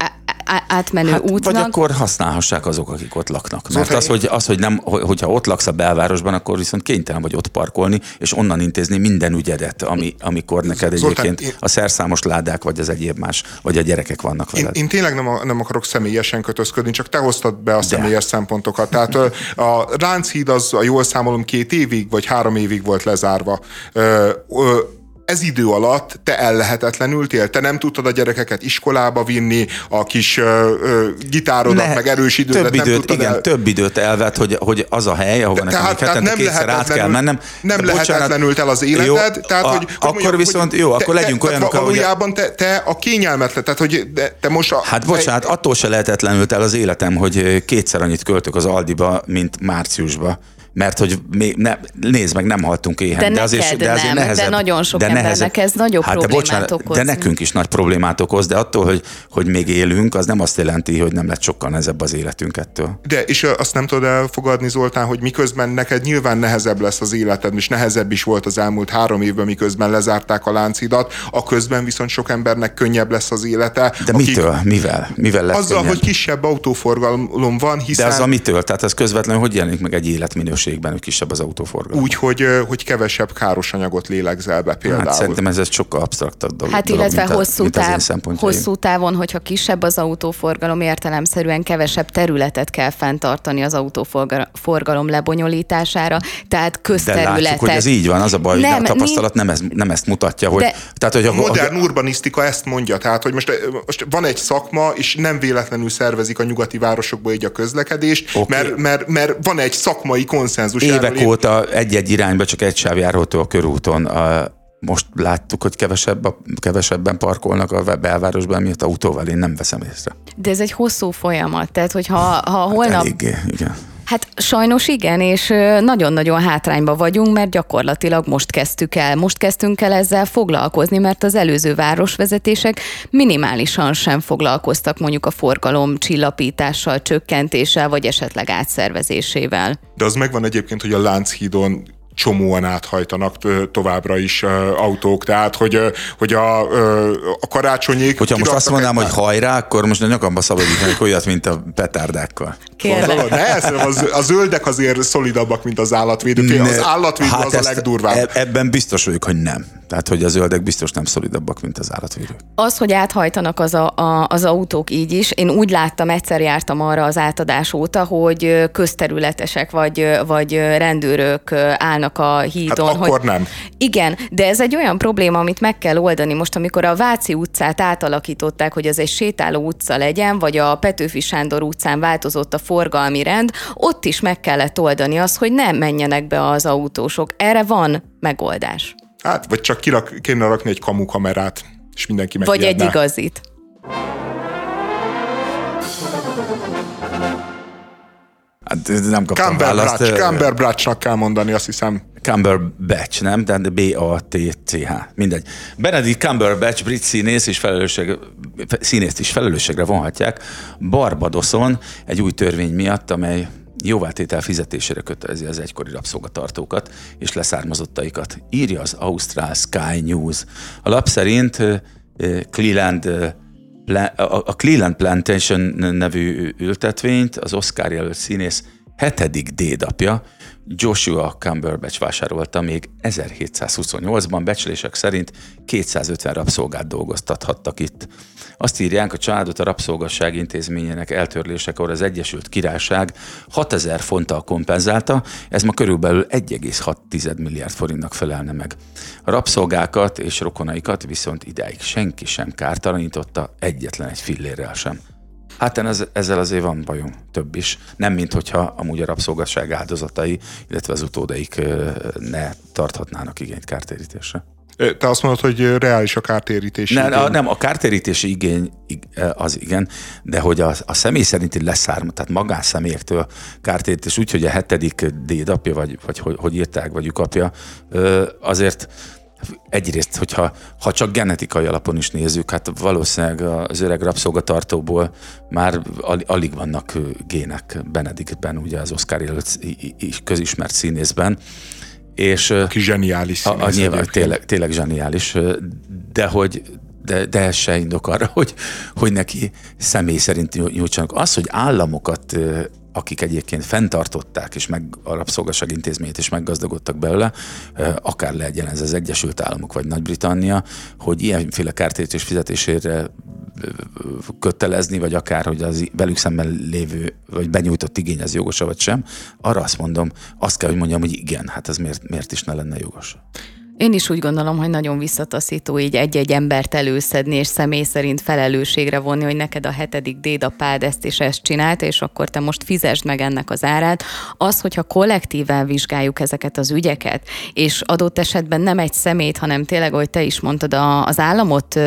Speaker 3: átmenő
Speaker 2: Hát,
Speaker 3: útnak.
Speaker 2: vagy akkor használhassák azok, akik ott laknak. Mert
Speaker 1: Zoltán,
Speaker 2: az, hogy, az, hogy nem, hogy- hogyha ott laksz a belvárosban, akkor viszont kénytelen vagy ott parkolni, és onnan intézni minden ügyedet, ami, amikor neked
Speaker 1: Zoltán,
Speaker 2: egyébként
Speaker 1: én-
Speaker 2: a szerszámos ládák, vagy az egyéb más, vagy a gyerekek vannak
Speaker 1: Én,
Speaker 2: veled.
Speaker 1: én tényleg nem, a- nem akarok személyesen kötözködni, csak te hoztad be a személyes szempontokat. Tehát a Lánchíd az, a jól számolom, két évig vagy három évig volt lezárva. Ö, ö, ez idő alatt te ellehetetlenültél, te nem tudtad a gyerekeket iskolába vinni, a kis ö, ö, gitárodat,
Speaker 2: Ne-
Speaker 1: meg erős idődet
Speaker 2: több
Speaker 1: nem
Speaker 2: időt, igen,
Speaker 1: el...
Speaker 2: több időt elvett, hogy, hogy az a hely, ahova nekem
Speaker 1: tehát- tehát nem
Speaker 2: kétszer át kell mennem.
Speaker 1: nem
Speaker 2: De
Speaker 1: lehetetlenült el az életed,
Speaker 2: jó,
Speaker 1: tehát
Speaker 2: a,
Speaker 1: hogy,
Speaker 2: akkor
Speaker 1: mondjam,
Speaker 2: viszont
Speaker 1: hogy
Speaker 2: jó, akkor
Speaker 1: te-
Speaker 2: legyünk
Speaker 1: te,
Speaker 2: olyanok,
Speaker 1: te,
Speaker 2: ahogy...
Speaker 1: valójában te, te a kényelmetlen, tehát hogy te, te most a,
Speaker 2: Hát bocsánat, attól se lehetetlenült el az életem, hogy kétszer annyit költök az Aldiba, mint márciusba. Mert hogy még ne, nézd meg, nem haltunk éhen.
Speaker 3: De
Speaker 2: azért,
Speaker 3: neked
Speaker 2: de azért
Speaker 3: nem, de
Speaker 2: nehezebb,
Speaker 3: nagyon sok embernek ez nagyobb
Speaker 2: hát de
Speaker 3: problémát
Speaker 2: bocsánat,
Speaker 3: okoz.
Speaker 2: De nekünk is nagy problémát okoz, de attól, hogy, hogy még élünk, az nem azt jelenti, hogy nem lett sokkal nehezebb az életünk ettől.
Speaker 1: De, és azt nem tudod elfogadni, Zoltán, hogy miközben neked nyilván nehezebb lesz az életed, és nehezebb is volt az elmúlt három évben, miközben lezárták a láncidat, a közben viszont sok embernek könnyebb lesz az élete.
Speaker 2: De mitől? Mivel? Mivel lesz
Speaker 1: Azzal,
Speaker 2: könnyebb?
Speaker 1: hogy kisebb autóforgalom van,
Speaker 2: De
Speaker 1: hiszen
Speaker 2: az a mitől? Tehát ez közvetlenül hogy jelenik meg egy életminőségben, hogy kisebb az autóforgalom?
Speaker 1: úgy, hogy, hogy kevesebb káros anyagot lélegzel be például.
Speaker 2: Hát szerintem ez egy sokkal absztraktabb dolog.
Speaker 3: Hát
Speaker 2: dolog,
Speaker 3: illetve
Speaker 2: a-
Speaker 3: hosszú,
Speaker 2: mint az én
Speaker 3: táv, hosszú távon, hogyha kisebb az autóforgalom, értelemszerűen kevesebb területet kell fenntartani az autóforgalom lebonyolítására, tehát
Speaker 2: De
Speaker 3: közterületet.
Speaker 2: látjuk, hogy ez így van, az a baj, hogy
Speaker 3: Nem,
Speaker 2: a tapasztalat nem, ez, nem ezt mutatja, hogy,
Speaker 3: De-
Speaker 2: tehát, hogy
Speaker 1: A
Speaker 2: a,
Speaker 1: modern urbanisztika ezt mondja, tehát hogy most, most van egy szakma, és nem véletlenül szervezik a nyugati városokba így a közlekedést,
Speaker 2: Oké.
Speaker 1: mert, mert, mert van egy szakmai konszenzus.
Speaker 2: évek óta egy-egy irányba csak egy sáv járható a körúton. A, most láttuk, hogy kevesebb, a- kevesebben parkolnak a belvárosban, miatt autóval én nem veszem észre.
Speaker 3: De ez egy hosszú folyamat, tehát hogyha ha holnap...
Speaker 2: Eléggé, igen.
Speaker 3: Hát sajnos igen, és nagyon-nagyon hátrányba vagyunk, mert gyakorlatilag most kezdtük el. Most kezdtünk el ezzel foglalkozni, mert az előző városvezetések minimálisan sem foglalkoztak mondjuk a forgalom csillapítással, csökkentéssel, vagy esetleg átszervezésével.
Speaker 1: De az megvan egyébként, hogy a Lánchídon csomóan áthajtanak továbbra is autók, tehát hogy, hogy a, a karácsonyék...
Speaker 2: Hogyha most azt mondanám,
Speaker 1: egy-
Speaker 2: hogy hajrá, akkor most a nyakamba szabadítanék olyat, mint a petárdákkal.
Speaker 3: Kérlek.
Speaker 1: Ne, az, a zöldek azért szolidabbak, mint az állatvédők. Az
Speaker 2: Ne-
Speaker 1: állatvédő hát az a legdurvább.
Speaker 2: e- Ebben biztos vagyok, hogy nem. Tehát, hogy a zöldek biztos nem szolidabbak, mint az állatvédők.
Speaker 3: Az, hogy áthajtanak az, a, a, az autók így is, én úgy láttam, egyszer jártam arra az átadás óta, hogy közterületesek vagy, vagy rendőrök ö, állnak a hídon.
Speaker 1: Hát akkor
Speaker 3: hogy...
Speaker 1: nem.
Speaker 3: Igen, de ez egy olyan probléma, amit meg kell oldani. Most, amikor a Váci utcát átalakították, hogy az egy sétáló utca legyen, vagy a Petőfi Sándor utcán változott a forgalmi rend, ott is meg kellett oldani azt, hogy nem menjenek be az autósok. Erre van megoldás.
Speaker 1: Hát, vagy csak kirak, kéne rakni egy kamukamerát, és mindenki
Speaker 3: Vagy egy
Speaker 1: megijedne.
Speaker 3: igazit.
Speaker 2: Hát nem kaptam választ.
Speaker 1: Cumberbatch, Cumberbatchnak kell mondani, azt hiszem.
Speaker 2: Cumberbatch, nem? De B-A-T-C-H. Mindegy. Benedict Cumberbatch, brit színész és felelősség, színészt is felelősségre vonhatják Barbadoson egy új törvény miatt, amely jóváltétel fizetésére kötelezi az egykori rabszolgatartókat és leszármazottaikat. Írja az Ausztrál Sky News. A lap szerint Cleland a Cleland Plantation nevű ültetvényt az Oscar jelölt színész hetedik dédapja, Joshua Cumberbatch vásárolta még 1728-ban, becslések szerint 250 rabszolgát dolgoztathattak itt. Azt írják, a családot a rabszolgasság intézményének eltörlésekor az Egyesült Királyság 6000 fonttal kompenzálta, ez ma körülbelül 1,6 milliárd forintnak felelne meg. A rabszolgákat és rokonaikat viszont idáig senki sem kártalanította, egyetlen egy fillérrel sem. Hát ez, ezzel azért van bajom, több is. Nem, mint hogyha amúgy a rabszolgasság áldozatai, illetve az utódaik ne tarthatnának igényt kártérítésre.
Speaker 1: Te azt mondod, hogy reális a kártérítési
Speaker 2: ne, igény. Nem, a kártérítési igény az igen, de hogy a, a személy szerinti leszárma, tehát magánszemélyektől kártérítés úgy, hogy a hetedik dédapja, vagy, vagy hogy, hogy írták, vagy apja, azért egyrészt, hogyha ha csak genetikai alapon is nézzük, hát valószínűleg az öreg rabszolgatartóból már alig vannak gének Benedictben, ugye az Oscar jelölt közismert színészben.
Speaker 1: És, Aki zseniális
Speaker 2: színész. A, a nyilván, tényleg, tényleg zseniális, de hogy de, de ez se indok arra, hogy, hogy neki személy szerint nyújtsanak. Az, hogy államokat akik egyébként fenntartották és meg a rabszolgaság intézményét is meggazdagodtak belőle, akár legyen ez az Egyesült Államok vagy Nagy-Britannia, hogy ilyenféle kártérítés fizetésére kötelezni, vagy akár, hogy az velük szemben lévő, vagy benyújtott igény az jogos vagy sem, arra azt mondom, azt kell, hogy mondjam, hogy igen, hát ez miért, miért is ne lenne jogos.
Speaker 3: Én is úgy gondolom, hogy nagyon visszataszító így egy-egy embert előszedni, és személy szerint felelősségre vonni, hogy neked a hetedik dédapád ezt és ezt csinált, és akkor te most fizesd meg ennek az árát. Az, hogyha kollektíven vizsgáljuk ezeket az ügyeket, és adott esetben nem egy szemét, hanem tényleg, ahogy te is mondtad, az államot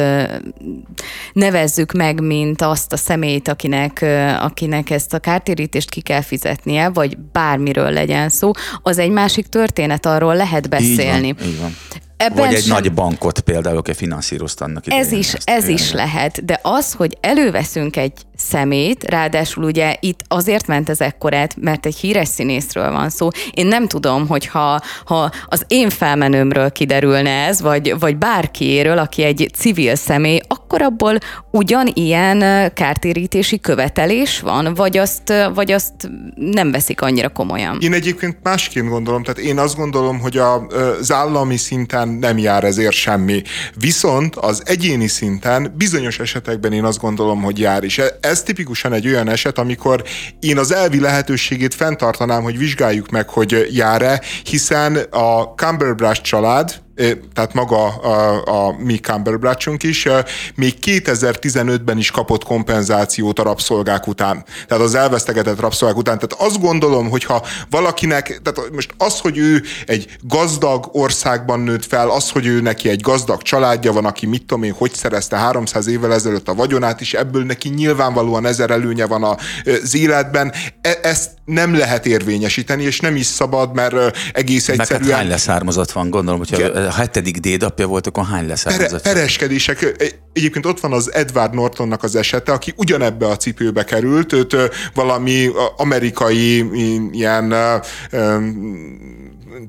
Speaker 3: nevezzük meg, mint azt a szemét, akinek, akinek ezt a kártérítést ki kell fizetnie, vagy bármiről legyen szó, az egy másik történet, arról lehet beszélni. Így
Speaker 2: van, így van. Ebben Vagy egy sem... nagy bankot például, aki finanszírozta annak
Speaker 3: Ez is, ez is lehet, de az, hogy előveszünk egy szemét, ráadásul ugye itt azért ment ez ekkorát, mert egy híres színészről van szó. Én nem tudom, hogy ha, ha az én felmenőmről kiderülne ez, vagy, vagy bárkiéről, aki egy civil személy, akkor abból ugyanilyen kártérítési követelés van, vagy azt, vagy azt nem veszik annyira komolyan?
Speaker 1: Én egyébként másként gondolom, tehát én azt gondolom, hogy a, az állami szinten nem jár ezért semmi. Viszont az egyéni szinten bizonyos esetekben én azt gondolom, hogy jár is ez tipikusan egy olyan eset, amikor én az elvi lehetőségét fenntartanám, hogy vizsgáljuk meg, hogy jár-e, hiszen a Cumberbatch család, tehát maga a, a mi Cumberbatchunk is, még 2015-ben is kapott kompenzációt a rabszolgák után. Tehát az elvesztegetett rabszolgák után. Tehát azt gondolom, hogyha valakinek, tehát most az, hogy ő egy gazdag országban nőtt fel, az, hogy ő neki egy gazdag családja van, aki mit tudom én, hogy szerezte 300 évvel ezelőtt a vagyonát, és ebből neki nyilvánvalóan ezer előnye van az életben, e- ezt nem lehet érvényesíteni, és nem is szabad, mert egész egyszerűen... Meg hát
Speaker 2: hány leszármazott van, gondolom, hogyha a hetedik dédapja volt, akkor hány lesz?
Speaker 1: Pere, pereskedések. Egyébként ott van az Edward Nortonnak az esete, aki ugyanebbe a cipőbe került, őt valami amerikai ilyen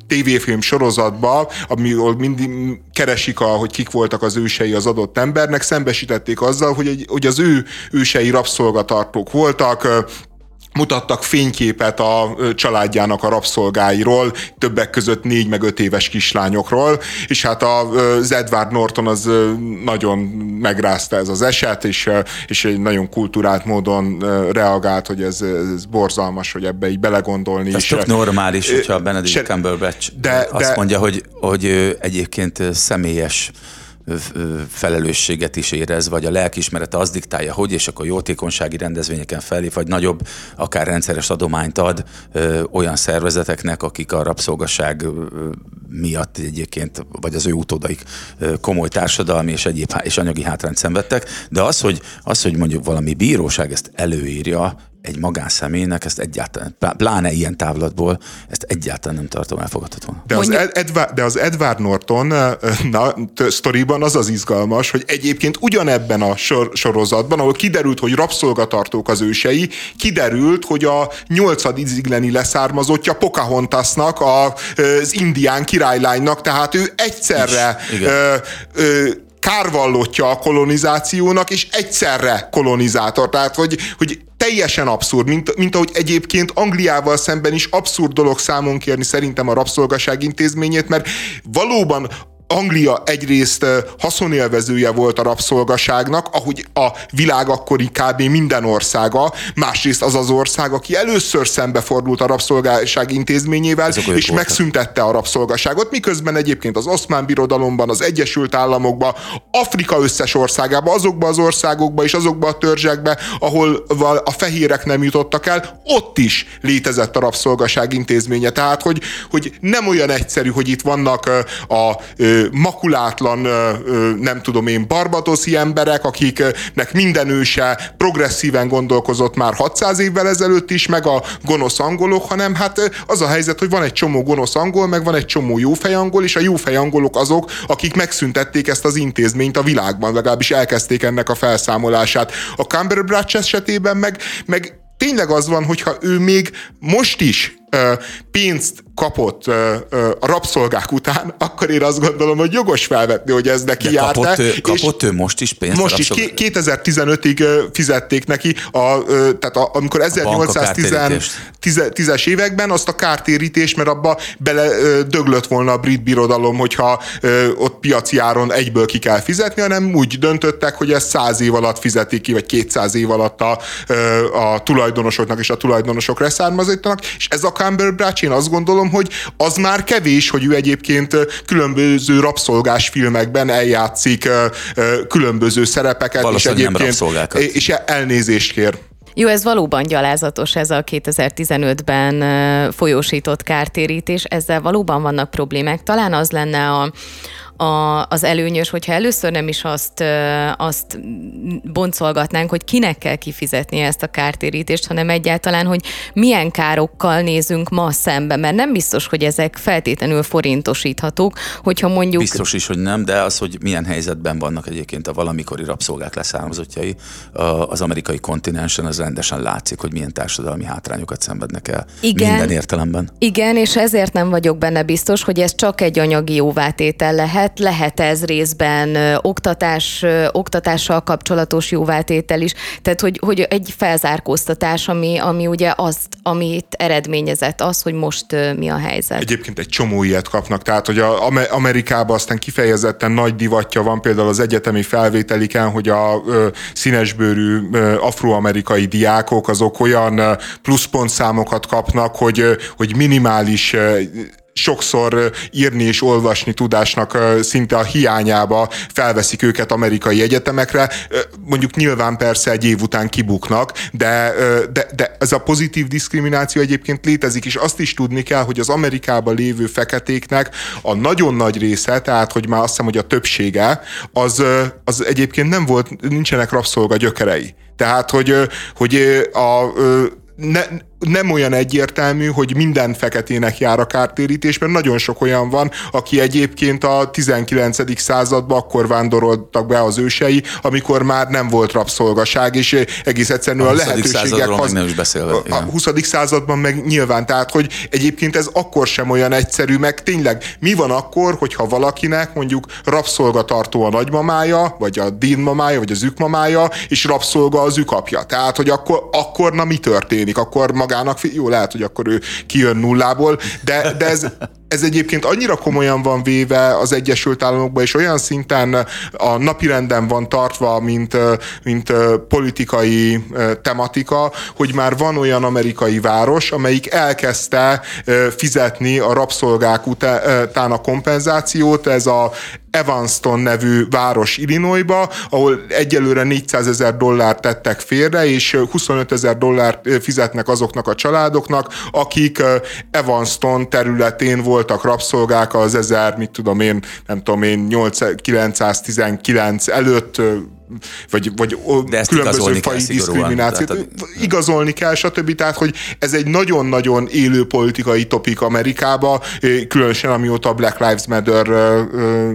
Speaker 1: tévéfilm sorozatba, ahol mindig keresik, a, hogy kik voltak az ősei az adott embernek, szembesítették azzal, hogy, egy, hogy az ő ősei rabszolgatartók voltak, mutattak fényképet a családjának a rabszolgáiról, többek között négy meg öt éves kislányokról, és hát az Edward Norton az nagyon megrázta ez az eset, és, és egy nagyon kulturált módon reagált, hogy ez, ez borzalmas, hogy ebbe így belegondolni.
Speaker 2: Ez tök normális, hogyha a Benedict Cumberbatch de, azt de, mondja, hogy, hogy egyébként személyes felelősséget is érez, vagy a lelkismerete az diktálja, hogy, és akkor jótékonysági rendezvényeken felé, vagy nagyobb, akár rendszeres adományt ad ö, olyan szervezeteknek, akik a rabszolgaság miatt egyébként, vagy az ő utódaik komoly társadalmi és egyéb és anyagi hátrányt szenvedtek, de az, hogy, az, hogy mondjuk valami bíróság ezt előírja, egy magánszemélynek ezt egyáltalán, pláne ilyen távlatból, ezt egyáltalán nem tartom elfogadható.
Speaker 1: De az, Edward, de az Edward Norton na, sztoriban az az izgalmas, hogy egyébként ugyanebben a sor, sorozatban, ahol kiderült, hogy rabszolgatartók az ősei, kiderült, hogy a nyolcad izigleni leszármazottja Pocahontasnak, az indián királylánynak, tehát ő egyszerre Is, ö, ö, kárvallottja a kolonizációnak, és egyszerre kolonizátor. Tehát, hogy, hogy teljesen abszurd, mint, mint ahogy egyébként Angliával szemben is abszurd dolog számon kérni szerintem a rabszolgaság intézményét, mert valóban Anglia egyrészt haszonélvezője volt a rabszolgaságnak, ahogy a világ akkori kb. minden országa, másrészt az az ország, aki először szembefordult a rabszolgaság intézményével, és voltak. megszüntette a rabszolgaságot, miközben egyébként az oszmán birodalomban, az Egyesült Államokban, Afrika összes országában, azokban az országokban és azokban a törzsekben, ahol a fehérek nem jutottak el, ott is létezett a rabszolgaság intézménye. Tehát, hogy, hogy nem olyan egyszerű, hogy itt vannak a, a makulátlan, nem tudom én, barbadoszi emberek, akiknek minden őse progresszíven gondolkozott már 600 évvel ezelőtt is, meg a gonosz angolok, hanem hát az a helyzet, hogy van egy csomó gonosz angol, meg van egy csomó jófej angol, és a jófej angolok azok, akik megszüntették ezt az intézményt a világban, legalábbis elkezdték ennek a felszámolását. A Cumberbatch esetében meg, meg tényleg az van, hogyha ő még most is pénzt kapott a rabszolgák után, akkor én azt gondolom, hogy jogos felvetni, hogy ez neki járt
Speaker 2: kapott, ő, kapott ő most is pénzt?
Speaker 1: Most is, 2015-ig fizették neki, a, tehát a, amikor 1810-es években azt a kártérítés, mert abba bele döglött volna a brit birodalom, hogyha ott piaci áron egyből ki kell fizetni, hanem úgy döntöttek, hogy ezt 100 év alatt fizetik ki, vagy 200 év alatt a, a tulajdonosoknak és a tulajdonosok leszármazottak, és ez a Cumberbatch, én azt gondolom, hogy az már kevés, hogy ő egyébként különböző rabszolgás filmekben eljátszik különböző szerepeket, és egyébként és elnézést kér.
Speaker 3: Jó, ez valóban gyalázatos, ez a 2015-ben folyósított kártérítés, ezzel valóban vannak problémák. Talán az lenne a, a, az előnyös, hogyha először nem is azt, azt boncolgatnánk, hogy kinek kell kifizetni ezt a kártérítést, hanem egyáltalán, hogy milyen károkkal nézünk ma szembe, mert nem biztos, hogy ezek feltétlenül forintosíthatók, hogyha mondjuk...
Speaker 2: Biztos is, hogy nem, de az, hogy milyen helyzetben vannak egyébként a valamikori rabszolgák leszármazottjai az amerikai kontinensen, az rendesen látszik, hogy milyen társadalmi hátrányokat szenvednek el igen, minden értelemben.
Speaker 3: Igen, és ezért nem vagyok benne biztos, hogy ez csak egy anyagi jóvátétel lehet, lehet, lehet ez részben oktatás, oktatással kapcsolatos jóváltétel is, tehát hogy, hogy egy felzárkóztatás, ami, ami ugye azt, amit eredményezett, az, hogy most mi a helyzet.
Speaker 1: Egyébként egy csomó ilyet kapnak, tehát hogy a Amerikában aztán kifejezetten nagy divatja van például az egyetemi felvételiken, hogy a színesbőrű afroamerikai diákok azok olyan pluszpontszámokat kapnak, hogy, hogy minimális sokszor írni és olvasni tudásnak szinte a hiányába felveszik őket amerikai egyetemekre. Mondjuk nyilván persze egy év után kibuknak, de, de, de ez a pozitív diszkrimináció egyébként létezik, és azt is tudni kell, hogy az Amerikában lévő feketéknek a nagyon nagy része, tehát hogy már azt hiszem, hogy a többsége, az, az egyébként nem volt, nincsenek rabszolga gyökerei. Tehát, hogy, hogy a, ne, nem olyan egyértelmű, hogy minden feketének jár a kártérítés, mert nagyon sok olyan van, aki egyébként a 19. században akkor vándoroltak be az ősei, amikor már nem volt rabszolgaság, és egész egyszerűen a, a lehetőségek...
Speaker 2: Az, nem is beszélve,
Speaker 1: a 20. században meg nyilván, tehát hogy egyébként ez akkor sem olyan egyszerű, meg tényleg mi van akkor, hogyha valakinek mondjuk rabszolgatartó a nagymamája, vagy a dinmamája, vagy az ükmamája, és rabszolga az ükapja. Tehát, hogy akkor, akkor na mi történik? Akkor magának, jó, lehet, hogy akkor ő kijön nullából, de, de ez, ez egyébként annyira komolyan van véve az Egyesült Államokban, és olyan szinten a napirenden van tartva, mint, mint politikai tematika, hogy már van olyan amerikai város, amelyik elkezdte fizetni a rabszolgák után a kompenzációt, ez a Evanston nevű város Illinoisba, ahol egyelőre 400 ezer dollárt tettek félre, és 25 ezer dollárt fizetnek azoknak a családoknak, akik Evanston területén voltak rabszolgák az 1000, mit tudom én, nem tudom én, 8, 919 előtt vagy, vagy
Speaker 2: De ezt
Speaker 1: különböző fai diszkriminációt.
Speaker 2: tehát
Speaker 1: Igazolni kell, stb. Tehát, hogy ez egy nagyon-nagyon élő politikai topik Amerikába, különösen amióta a Black Lives Matter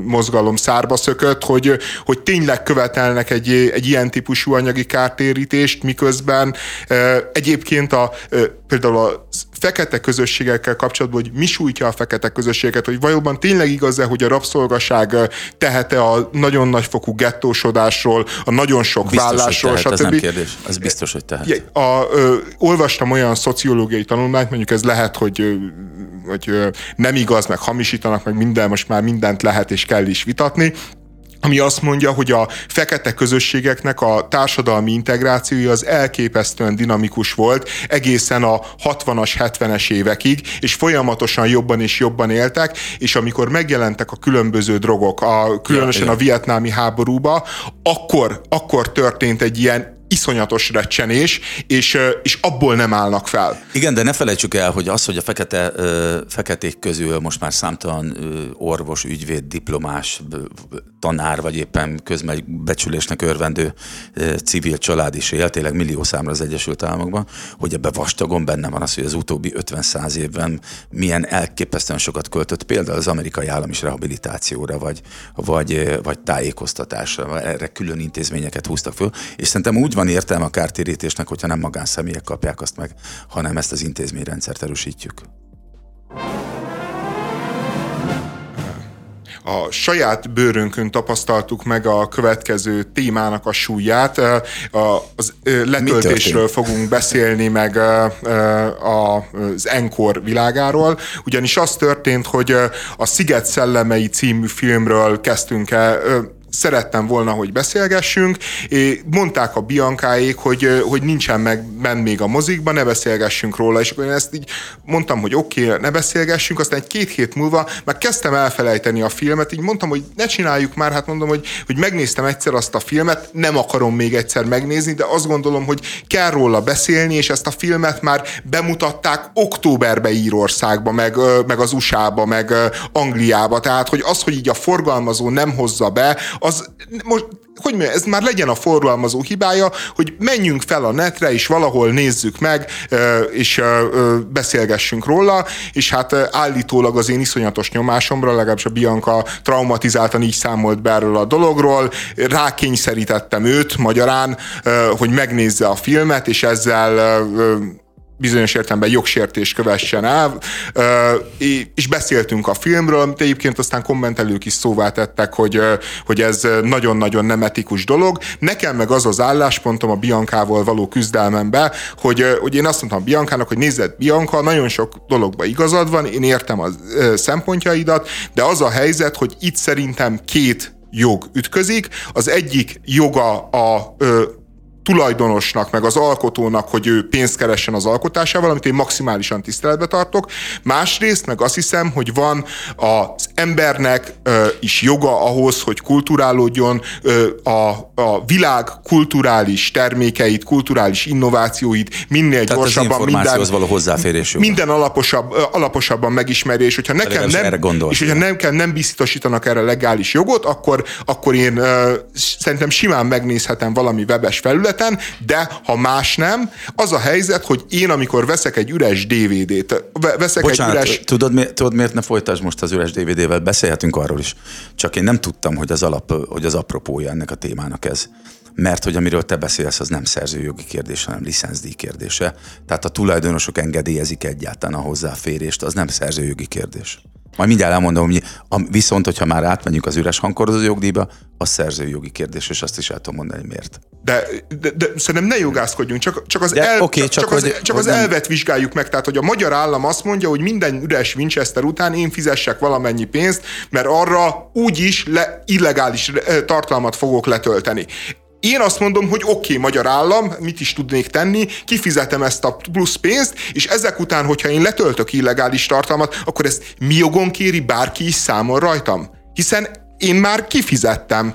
Speaker 1: mozgalom szárba szökött, hogy, hogy tényleg követelnek egy, egy ilyen típusú anyagi kártérítést, miközben egyébként a, például a fekete közösségekkel kapcsolatban, hogy mi sújtja a fekete közösségeket, hogy valóban tényleg igaz-e, hogy a rabszolgaság tehete a nagyon nagyfokú gettósodásról, a nagyon sok
Speaker 2: biztos,
Speaker 1: vállásról,
Speaker 2: stb. Ez
Speaker 1: nem
Speaker 2: kérdés. Ez biztos, hogy tehet.
Speaker 1: A, a, ö, olvastam olyan szociológiai tanulmányt, mondjuk ez lehet, hogy, hogy nem igaz, meg hamisítanak, meg minden, most már mindent lehet és kell is vitatni, ami azt mondja, hogy a fekete közösségeknek a társadalmi integrációja az elképesztően dinamikus volt egészen a 60-as, 70-es évekig, és folyamatosan jobban és jobban éltek, és amikor megjelentek a különböző drogok, a, különösen a vietnámi háborúba, akkor, akkor történt egy ilyen iszonyatos recsenés, és, és abból nem állnak fel.
Speaker 2: Igen, de ne felejtsük el, hogy az, hogy a fekete, feketék közül most már számtalan orvos, ügyvéd, diplomás, tanár, vagy éppen közmegbecsülésnek örvendő civil család is él, tényleg millió számra az Egyesült Államokban, hogy ebbe vastagon benne van az, hogy az utóbbi 50-100 évben milyen elképesztően sokat költött például az amerikai állam is rehabilitációra, vagy, vagy, vagy tájékoztatásra, erre külön intézményeket húztak föl, és szerintem úgy van értelme a kártérítésnek, hogyha nem magánszemélyek kapják azt meg, hanem ezt az intézményrendszert erősítjük.
Speaker 1: A saját bőrünkön tapasztaltuk meg a következő témának a súlyát. Az letöltésről fogunk beszélni, meg az Enkor világáról, ugyanis az történt, hogy a Sziget szellemei című filmről kezdtünk el szerettem volna, hogy beszélgessünk. Mondták a Biankáék, hogy, hogy nincsen meg bent még a mozikban, ne beszélgessünk róla, és akkor én ezt így mondtam, hogy oké, okay, ne beszélgessünk, aztán egy két hét múlva már kezdtem elfelejteni a filmet, így mondtam, hogy ne csináljuk már, hát mondom, hogy, hogy megnéztem egyszer azt a filmet, nem akarom még egyszer megnézni, de azt gondolom, hogy kell róla beszélni, és ezt a filmet már bemutatták októberbe Írországba, meg, meg az USA-ba, meg Angliába, tehát hogy az, hogy így a forgalmazó nem hozza be, az most hogy mondjam, ez már legyen a forgalmazó hibája, hogy menjünk fel a netre, és valahol nézzük meg, és beszélgessünk róla, és hát állítólag az én iszonyatos nyomásomra, legalábbis a Bianca traumatizáltan így számolt be erről a dologról, rákényszerítettem őt magyarán, hogy megnézze a filmet, és ezzel bizonyos értelemben jogsértés kövessen el, és beszéltünk a filmről, amit egyébként aztán kommentelők is szóvá tettek, hogy, hogy ez nagyon-nagyon nem etikus dolog. Nekem meg az az álláspontom a Biankával való küzdelmembe, hogy, hogy én azt mondtam Biankának, hogy nézzed, Bianca, nagyon sok dologban igazad van, én értem a szempontjaidat, de az a helyzet, hogy itt szerintem két jog ütközik. Az egyik joga a tulajdonosnak, meg az alkotónak, hogy ő pénzt keressen az alkotásával, amit én maximálisan tiszteletbe tartok. Másrészt meg azt hiszem, hogy van az embernek ö, is joga ahhoz, hogy kulturálódjon ö, a, a világ kulturális termékeit, kulturális innovációit minél Tehát gyorsabban,
Speaker 2: minden, való hozzáférés
Speaker 1: joga. minden alaposabb, alaposabban megismerje, és hogyha nekem nem, és hogyha nekem nem biztosítanak erre legális jogot, akkor, akkor én ö, szerintem simán megnézhetem valami webes felület, felületen, de ha más nem, az a helyzet, hogy én amikor veszek egy üres DVD-t, veszek
Speaker 2: Bocsánat,
Speaker 1: egy üres...
Speaker 2: Tudod, mi, tudod, miért ne folytasd most az üres DVD-vel? Beszélhetünk arról is. Csak én nem tudtam, hogy az, alap, hogy az apropója ennek a témának ez mert hogy amiről te beszélsz, az nem szerzőjogi kérdés, hanem licenszdíj kérdése. Tehát a tulajdonosok engedélyezik egyáltalán a hozzáférést, az nem szerzőjogi kérdés. Majd mindjárt elmondom, hogy viszont, hogyha már átmenjünk az üres hangkorozó jogdíjba, az szerzői jogi kérdés, és azt is el tudom mondani, hogy miért.
Speaker 1: De, de, de szerintem ne jogászkodjunk, csak, csak, az, de, el, okay, csak, csak, hogy, az, csak az nem... elvet vizsgáljuk meg. Tehát, hogy a magyar állam azt mondja, hogy minden üres Winchester után én fizessek valamennyi pénzt, mert arra úgyis le, illegális eh, tartalmat fogok letölteni. Én azt mondom, hogy oké, okay, magyar állam, mit is tudnék tenni, kifizetem ezt a plusz pénzt, és ezek után, hogyha én letöltök illegális tartalmat, akkor ezt mi jogon kéri bárki is számol rajtam? Hiszen én már kifizettem.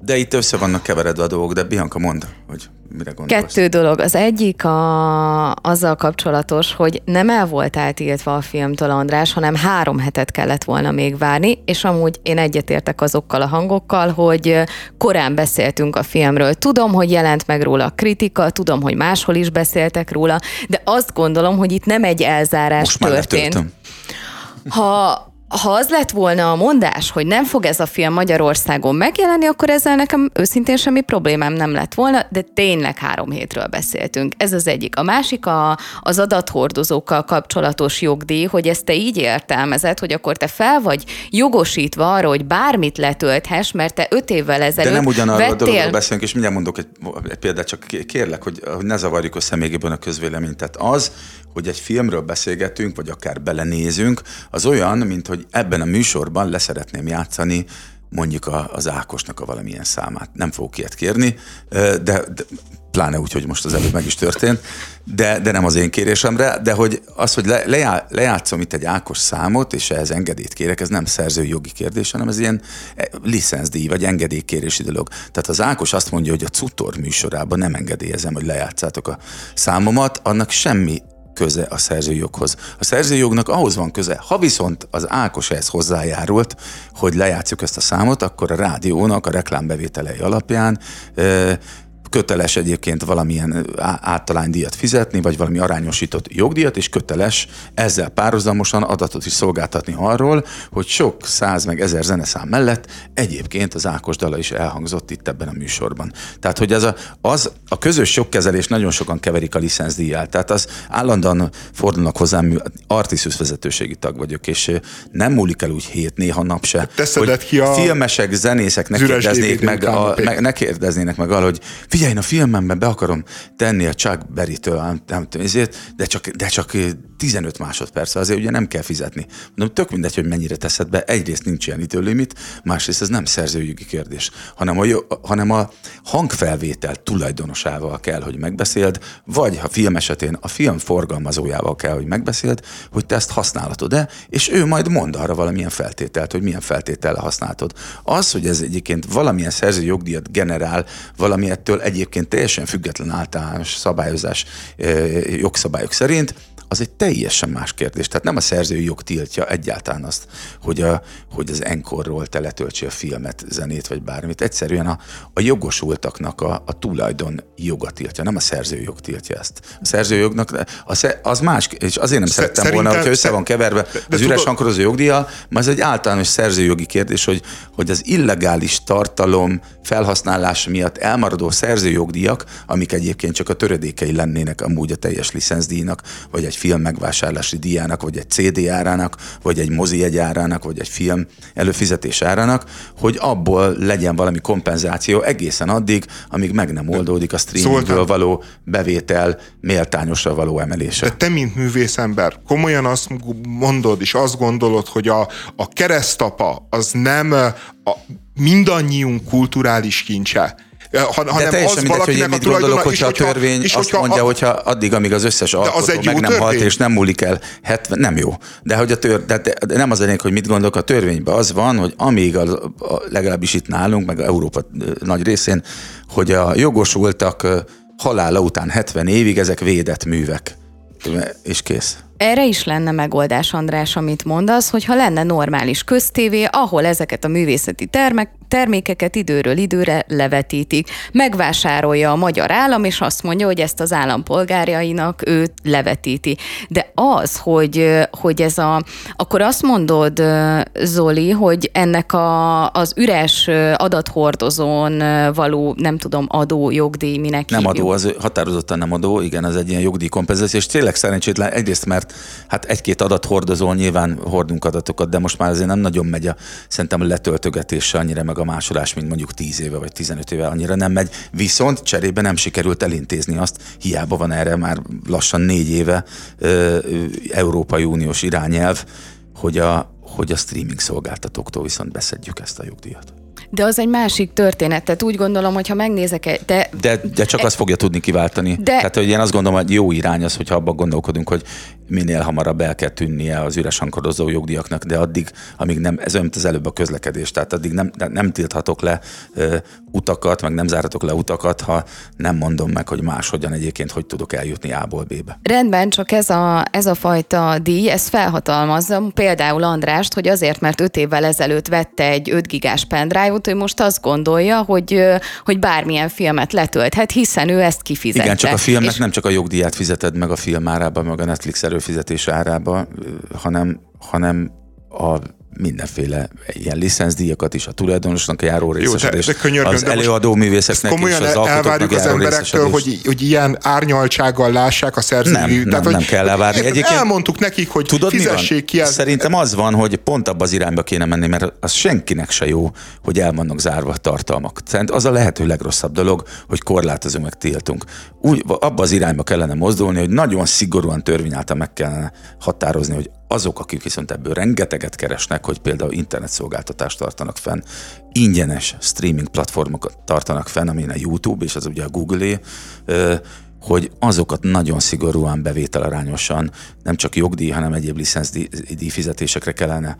Speaker 2: De itt össze vannak keveredve a dolgok, de Bianca mond, hogy mire gondolsz?
Speaker 3: Kettő dolog. Az egyik a, azzal kapcsolatos, hogy nem el volt eltiltva a filmtől András, hanem három hetet kellett volna még várni, és amúgy én egyetértek azokkal a hangokkal, hogy korán beszéltünk a filmről. Tudom, hogy jelent meg róla a kritika, tudom, hogy máshol is beszéltek róla, de azt gondolom, hogy itt nem egy elzárás
Speaker 2: Most már
Speaker 3: történt. Ha ha az lett volna a mondás, hogy nem fog ez a film Magyarországon megjelenni, akkor ezzel nekem őszintén semmi problémám nem lett volna, de tényleg három hétről beszéltünk. Ez az egyik. A másik a, az adathordozókkal kapcsolatos jogdíj, hogy ezt te így értelmezed, hogy akkor te fel vagy jogosítva arra, hogy bármit letölthess, mert te öt évvel ezelőtt
Speaker 2: De nem ugyanarról
Speaker 3: vettél...
Speaker 2: a dologról beszélünk, és mindjárt mondok egy, egy példát, csak kérlek, hogy, hogy ne zavarjuk össze még ebben a közvéleményt. Tehát az, hogy egy filmről beszélgetünk, vagy akár belenézünk, az olyan, mint hogy ebben a műsorban leszeretném játszani mondjuk a, az Ákosnak a valamilyen számát. Nem fogok ilyet kérni, de, de pláne úgy, hogy most az előbb meg is történt, de, de nem az én kérésemre, de hogy az, hogy le, lejá, lejátszom itt egy Ákos számot, és ehhez engedélyt kérek, ez nem szerzői jogi kérdés, hanem ez ilyen e, licenszdíj, vagy engedélykérési dolog. Tehát az Ákos azt mondja, hogy a Cutor műsorában nem engedélyezem, hogy lejátszátok a számomat, annak semmi köze a szerzőjoghoz. A szerzőjognak ahhoz van köze, ha viszont az Ákos ehhez hozzájárult, hogy lejátszuk ezt a számot, akkor a rádiónak a reklámbevételei alapján köteles egyébként valamilyen általánydíjat fizetni, vagy valami arányosított jogdíjat, és köteles ezzel párhuzamosan adatot is szolgáltatni arról, hogy sok száz meg ezer zeneszám mellett egyébként az Ákos dala is elhangzott itt ebben a műsorban. Tehát, hogy ez a, az, a közös jogkezelés nagyon sokan keverik a licenszdíjjal. Tehát az állandóan fordulnak hozzám, Artisus vezetőségi tag vagyok, és nem múlik el úgy hét, néha nap se.
Speaker 1: Teszedet
Speaker 2: hogy
Speaker 1: ki a
Speaker 2: filmesek, zenészek ne kérdeznék, meg, a, meg, ne kérdeznének meg arra, hogy figyelj, én a filmemben be akarom tenni a Chuck Berry-től, nem, tudom, ezért, de csak, de csak 15 másodperc, azért ugye nem kell fizetni. Mondom, tök mindegy, hogy mennyire teszed be, egyrészt nincs ilyen időlimit, másrészt ez nem szerzőjogi kérdés, hanem a, hanem a hangfelvétel tulajdonosával kell, hogy megbeszéld, vagy ha film esetén a film forgalmazójával kell, hogy megbeszéld, hogy te ezt használhatod-e, és ő majd mond arra valamilyen feltételt, hogy milyen feltétellel használhatod. Az, hogy ez egyébként valamilyen szerzőjogdíjat generál, valami ettől egyébként teljesen független általános szabályozás jogszabályok szerint, az egy teljesen más kérdés. Tehát nem a szerzői jog tiltja egyáltalán azt, hogy, a, hogy az enkorról te letöltsi a filmet, zenét vagy bármit. Egyszerűen a, a jogosultaknak a, a tulajdon joga tiltja, nem a szerzői jog tiltja ezt. A szerzői jognak az, az más, és azért nem szerettem volna, hogyha össze van keverve az üres hankorozó jogdíja, mert ez egy általános szerzői jogi kérdés, hogy, hogy az illegális tartalom felhasználás miatt elmaradó szerzőjogdíjak, amik egyébként csak a töredékei lennének amúgy a teljes licenszdíjnak, vagy egy film megvásárlási díjának, vagy egy CD árának, vagy egy mozi egy árának, vagy egy film előfizetés árának, hogy abból legyen valami kompenzáció egészen addig, amíg meg nem oldódik a streamingből való bevétel méltányosra való emelése.
Speaker 1: De te, mint művészember, komolyan azt mondod, és azt gondolod, hogy a, a keresztapa az nem a mindannyiunk kulturális kincse,
Speaker 2: han, De hanem az mindegy, hogy én mit gondolok, hogyha a törvény és azt mondja, a, hogyha addig, amíg az összes alkotó meg nem törvény? halt, és nem múlik el 70, nem jó. De, hogy a tör, de, de nem az elég, hogy mit gondolok, a törvényben az van, hogy amíg a, a, legalábbis itt nálunk, meg Európa nagy részén, hogy a jogosultak halála után 70 évig ezek védett művek. És kész.
Speaker 3: Erre is lenne megoldás, András, amit mondasz, hogyha lenne normális köztévé, ahol ezeket a művészeti termek, termékeket időről időre levetítik. Megvásárolja a magyar állam, és azt mondja, hogy ezt az állampolgárjainak ő levetíti. De az, hogy, hogy ez a... Akkor azt mondod, Zoli, hogy ennek a, az üres adathordozón való, nem tudom, adó, jogdíj, minek
Speaker 2: Nem
Speaker 3: hívjuk.
Speaker 2: adó, az határozottan nem adó, igen, az egy ilyen jogdíj kompenzáció, és tényleg szerencsétlen, egyrészt mert hát egy-két adathordozó nyilván hordunk adatokat, de most már azért nem nagyon megy a, szerintem a letöltögetése annyira meg a másolás, mint mondjuk 10 éve vagy 15 éve annyira nem megy. Viszont cserébe nem sikerült elintézni azt, hiába van erre már lassan négy éve ö, Európai Uniós irányelv, hogy a, hogy a streaming szolgáltatóktól viszont beszedjük ezt a jogdíjat.
Speaker 3: De az egy másik történet. Tehát úgy gondolom, hogy ha megnézek... De,
Speaker 2: de, de csak e, azt fogja tudni kiváltani. De, Tehát, hogy én azt gondolom, hogy jó irány az, hogyha abban gondolkodunk, hogy minél hamarabb el kell tűnnie az üres hankodozó jogdíjaknak, de addig, amíg nem, ez olyan, mint az előbb a közlekedés, tehát addig nem, nem tilthatok le ö, utakat, meg nem zárhatok le utakat, ha nem mondom meg, hogy máshogyan egyébként hogy tudok eljutni A-ból B-be.
Speaker 3: Rendben, csak ez a, ez a fajta díj, ez felhatalmazza például Andrást, hogy azért, mert öt évvel ezelőtt vette egy 5 gigás pendrive-ot, ő most azt gondolja, hogy, hogy bármilyen filmet letölthet, hiszen ő ezt kifizette.
Speaker 2: Igen, csak a filmnek és... nem csak a jogdíját fizeted meg a film árába, meg a Netflix erőfizetés árába, hanem, hanem a mindenféle ilyen licenszdíjakat is, a tulajdonosnak járó részesedés, Jó, de, de az előadó művészeknek is, az alkotóknak
Speaker 1: az emberektől, hogy, hogy ilyen árnyaltsággal lássák a szerzői...
Speaker 2: Nem, nem, Tehát, nem kell elvárni.
Speaker 1: Egyébként elmondtuk nekik, hogy tudod, fizessék ki.
Speaker 2: Ez... Szerintem az van, hogy pont abba az irányba kéne menni, mert az senkinek se jó, hogy el vannak zárva tartalmak. Szerint az a lehető legrosszabb dolog, hogy korlátozunk, meg tiltunk. Úgy, abba az irányba kellene mozdulni, hogy nagyon szigorúan törvényáltal meg kellene határozni, hogy azok, akik viszont ebből rengeteget keresnek, hogy például internetszolgáltatást tartanak fenn, ingyenes streaming platformokat tartanak fenn, amilyen a YouTube, és az ugye a Google-é, hogy azokat nagyon szigorúan bevételarányosan nem csak jogdíj, hanem egyéb licenszdíj fizetésekre kellene,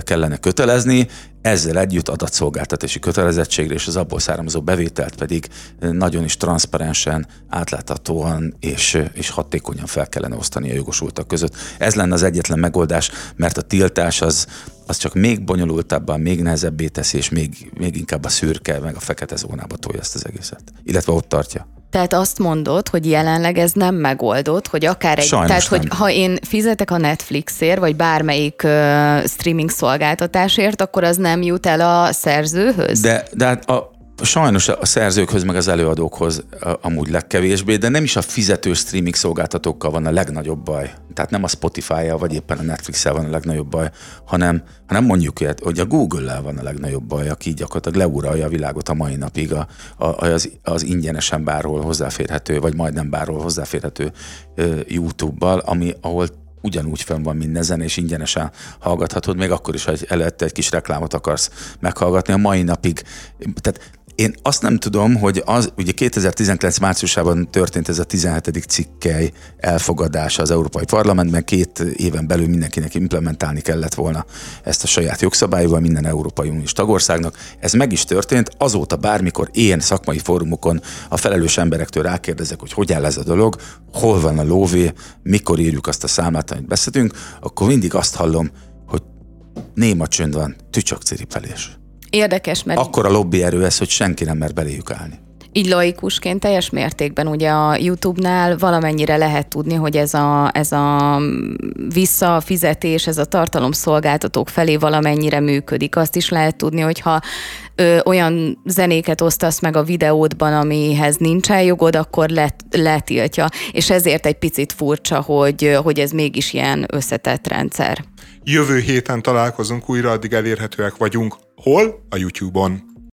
Speaker 2: kellene kötelezni, ezzel együtt adatszolgáltatási kötelezettségre és az abból származó bevételt pedig nagyon is transzparensen, átláthatóan és, és hatékonyan fel kellene osztani a jogosultak között. Ez lenne az egyetlen megoldás, mert a tiltás az, az csak még bonyolultabban, még nehezebbé teszi, és még, még inkább a szürke, meg a fekete zónába tolja ezt az egészet. Illetve ott tartja.
Speaker 3: Tehát azt mondod, hogy jelenleg ez nem megoldott, hogy akár egy,
Speaker 2: Sajnos
Speaker 3: tehát
Speaker 2: nem.
Speaker 3: hogy ha én fizetek a Netflixért, vagy bármelyik uh, streaming szolgáltatásért, akkor az nem jut el a szerzőhöz?
Speaker 2: De, de hát a, Sajnos a szerzőkhöz, meg az előadókhoz amúgy legkevésbé, de nem is a fizető streaming szolgáltatókkal van a legnagyobb baj. Tehát nem a Spotify-jal, vagy éppen a Netflix-el van a legnagyobb baj, hanem, hanem mondjuk hogy a Google-lel van a legnagyobb baj, aki gyakorlatilag leuralja a világot a mai napig a, a, az, az ingyenesen bárhol hozzáférhető, vagy majdnem bárhol hozzáférhető YouTube-bal, ami, ahol ugyanúgy fenn van minden zene, és ingyenesen hallgathatod, még akkor is, hogy előtte egy kis reklámot akarsz meghallgatni. A mai napig, tehát én azt nem tudom, hogy az, ugye 2019 márciusában történt ez a 17. cikkely elfogadása az Európai Parlamentben, két éven belül mindenkinek implementálni kellett volna ezt a saját jogszabályúval minden Európai Uniós tagországnak. Ez meg is történt, azóta bármikor én szakmai fórumokon a felelős emberektől rákérdezek, hogy hogy áll ez a dolog, hol van a lóvé, mikor írjuk azt a számlát, amit beszélünk, akkor mindig azt hallom, hogy néma csönd van, tücsök ciripelés.
Speaker 3: Érdekes, mert...
Speaker 2: Akkor a lobby erő ez, hogy senki nem mer beléjük állni.
Speaker 3: Így laikusként teljes mértékben ugye a YouTube-nál valamennyire lehet tudni, hogy ez a, ez a visszafizetés, ez a tartalomszolgáltatók felé valamennyire működik. Azt is lehet tudni, hogyha ö, olyan zenéket osztasz meg a videódban, amihez nincsen jogod, akkor let, letiltja. És ezért egy picit furcsa, hogy, hogy ez mégis ilyen összetett rendszer.
Speaker 1: Jövő héten találkozunk újra, addig elérhetőek vagyunk. Hol? A YouTube-on.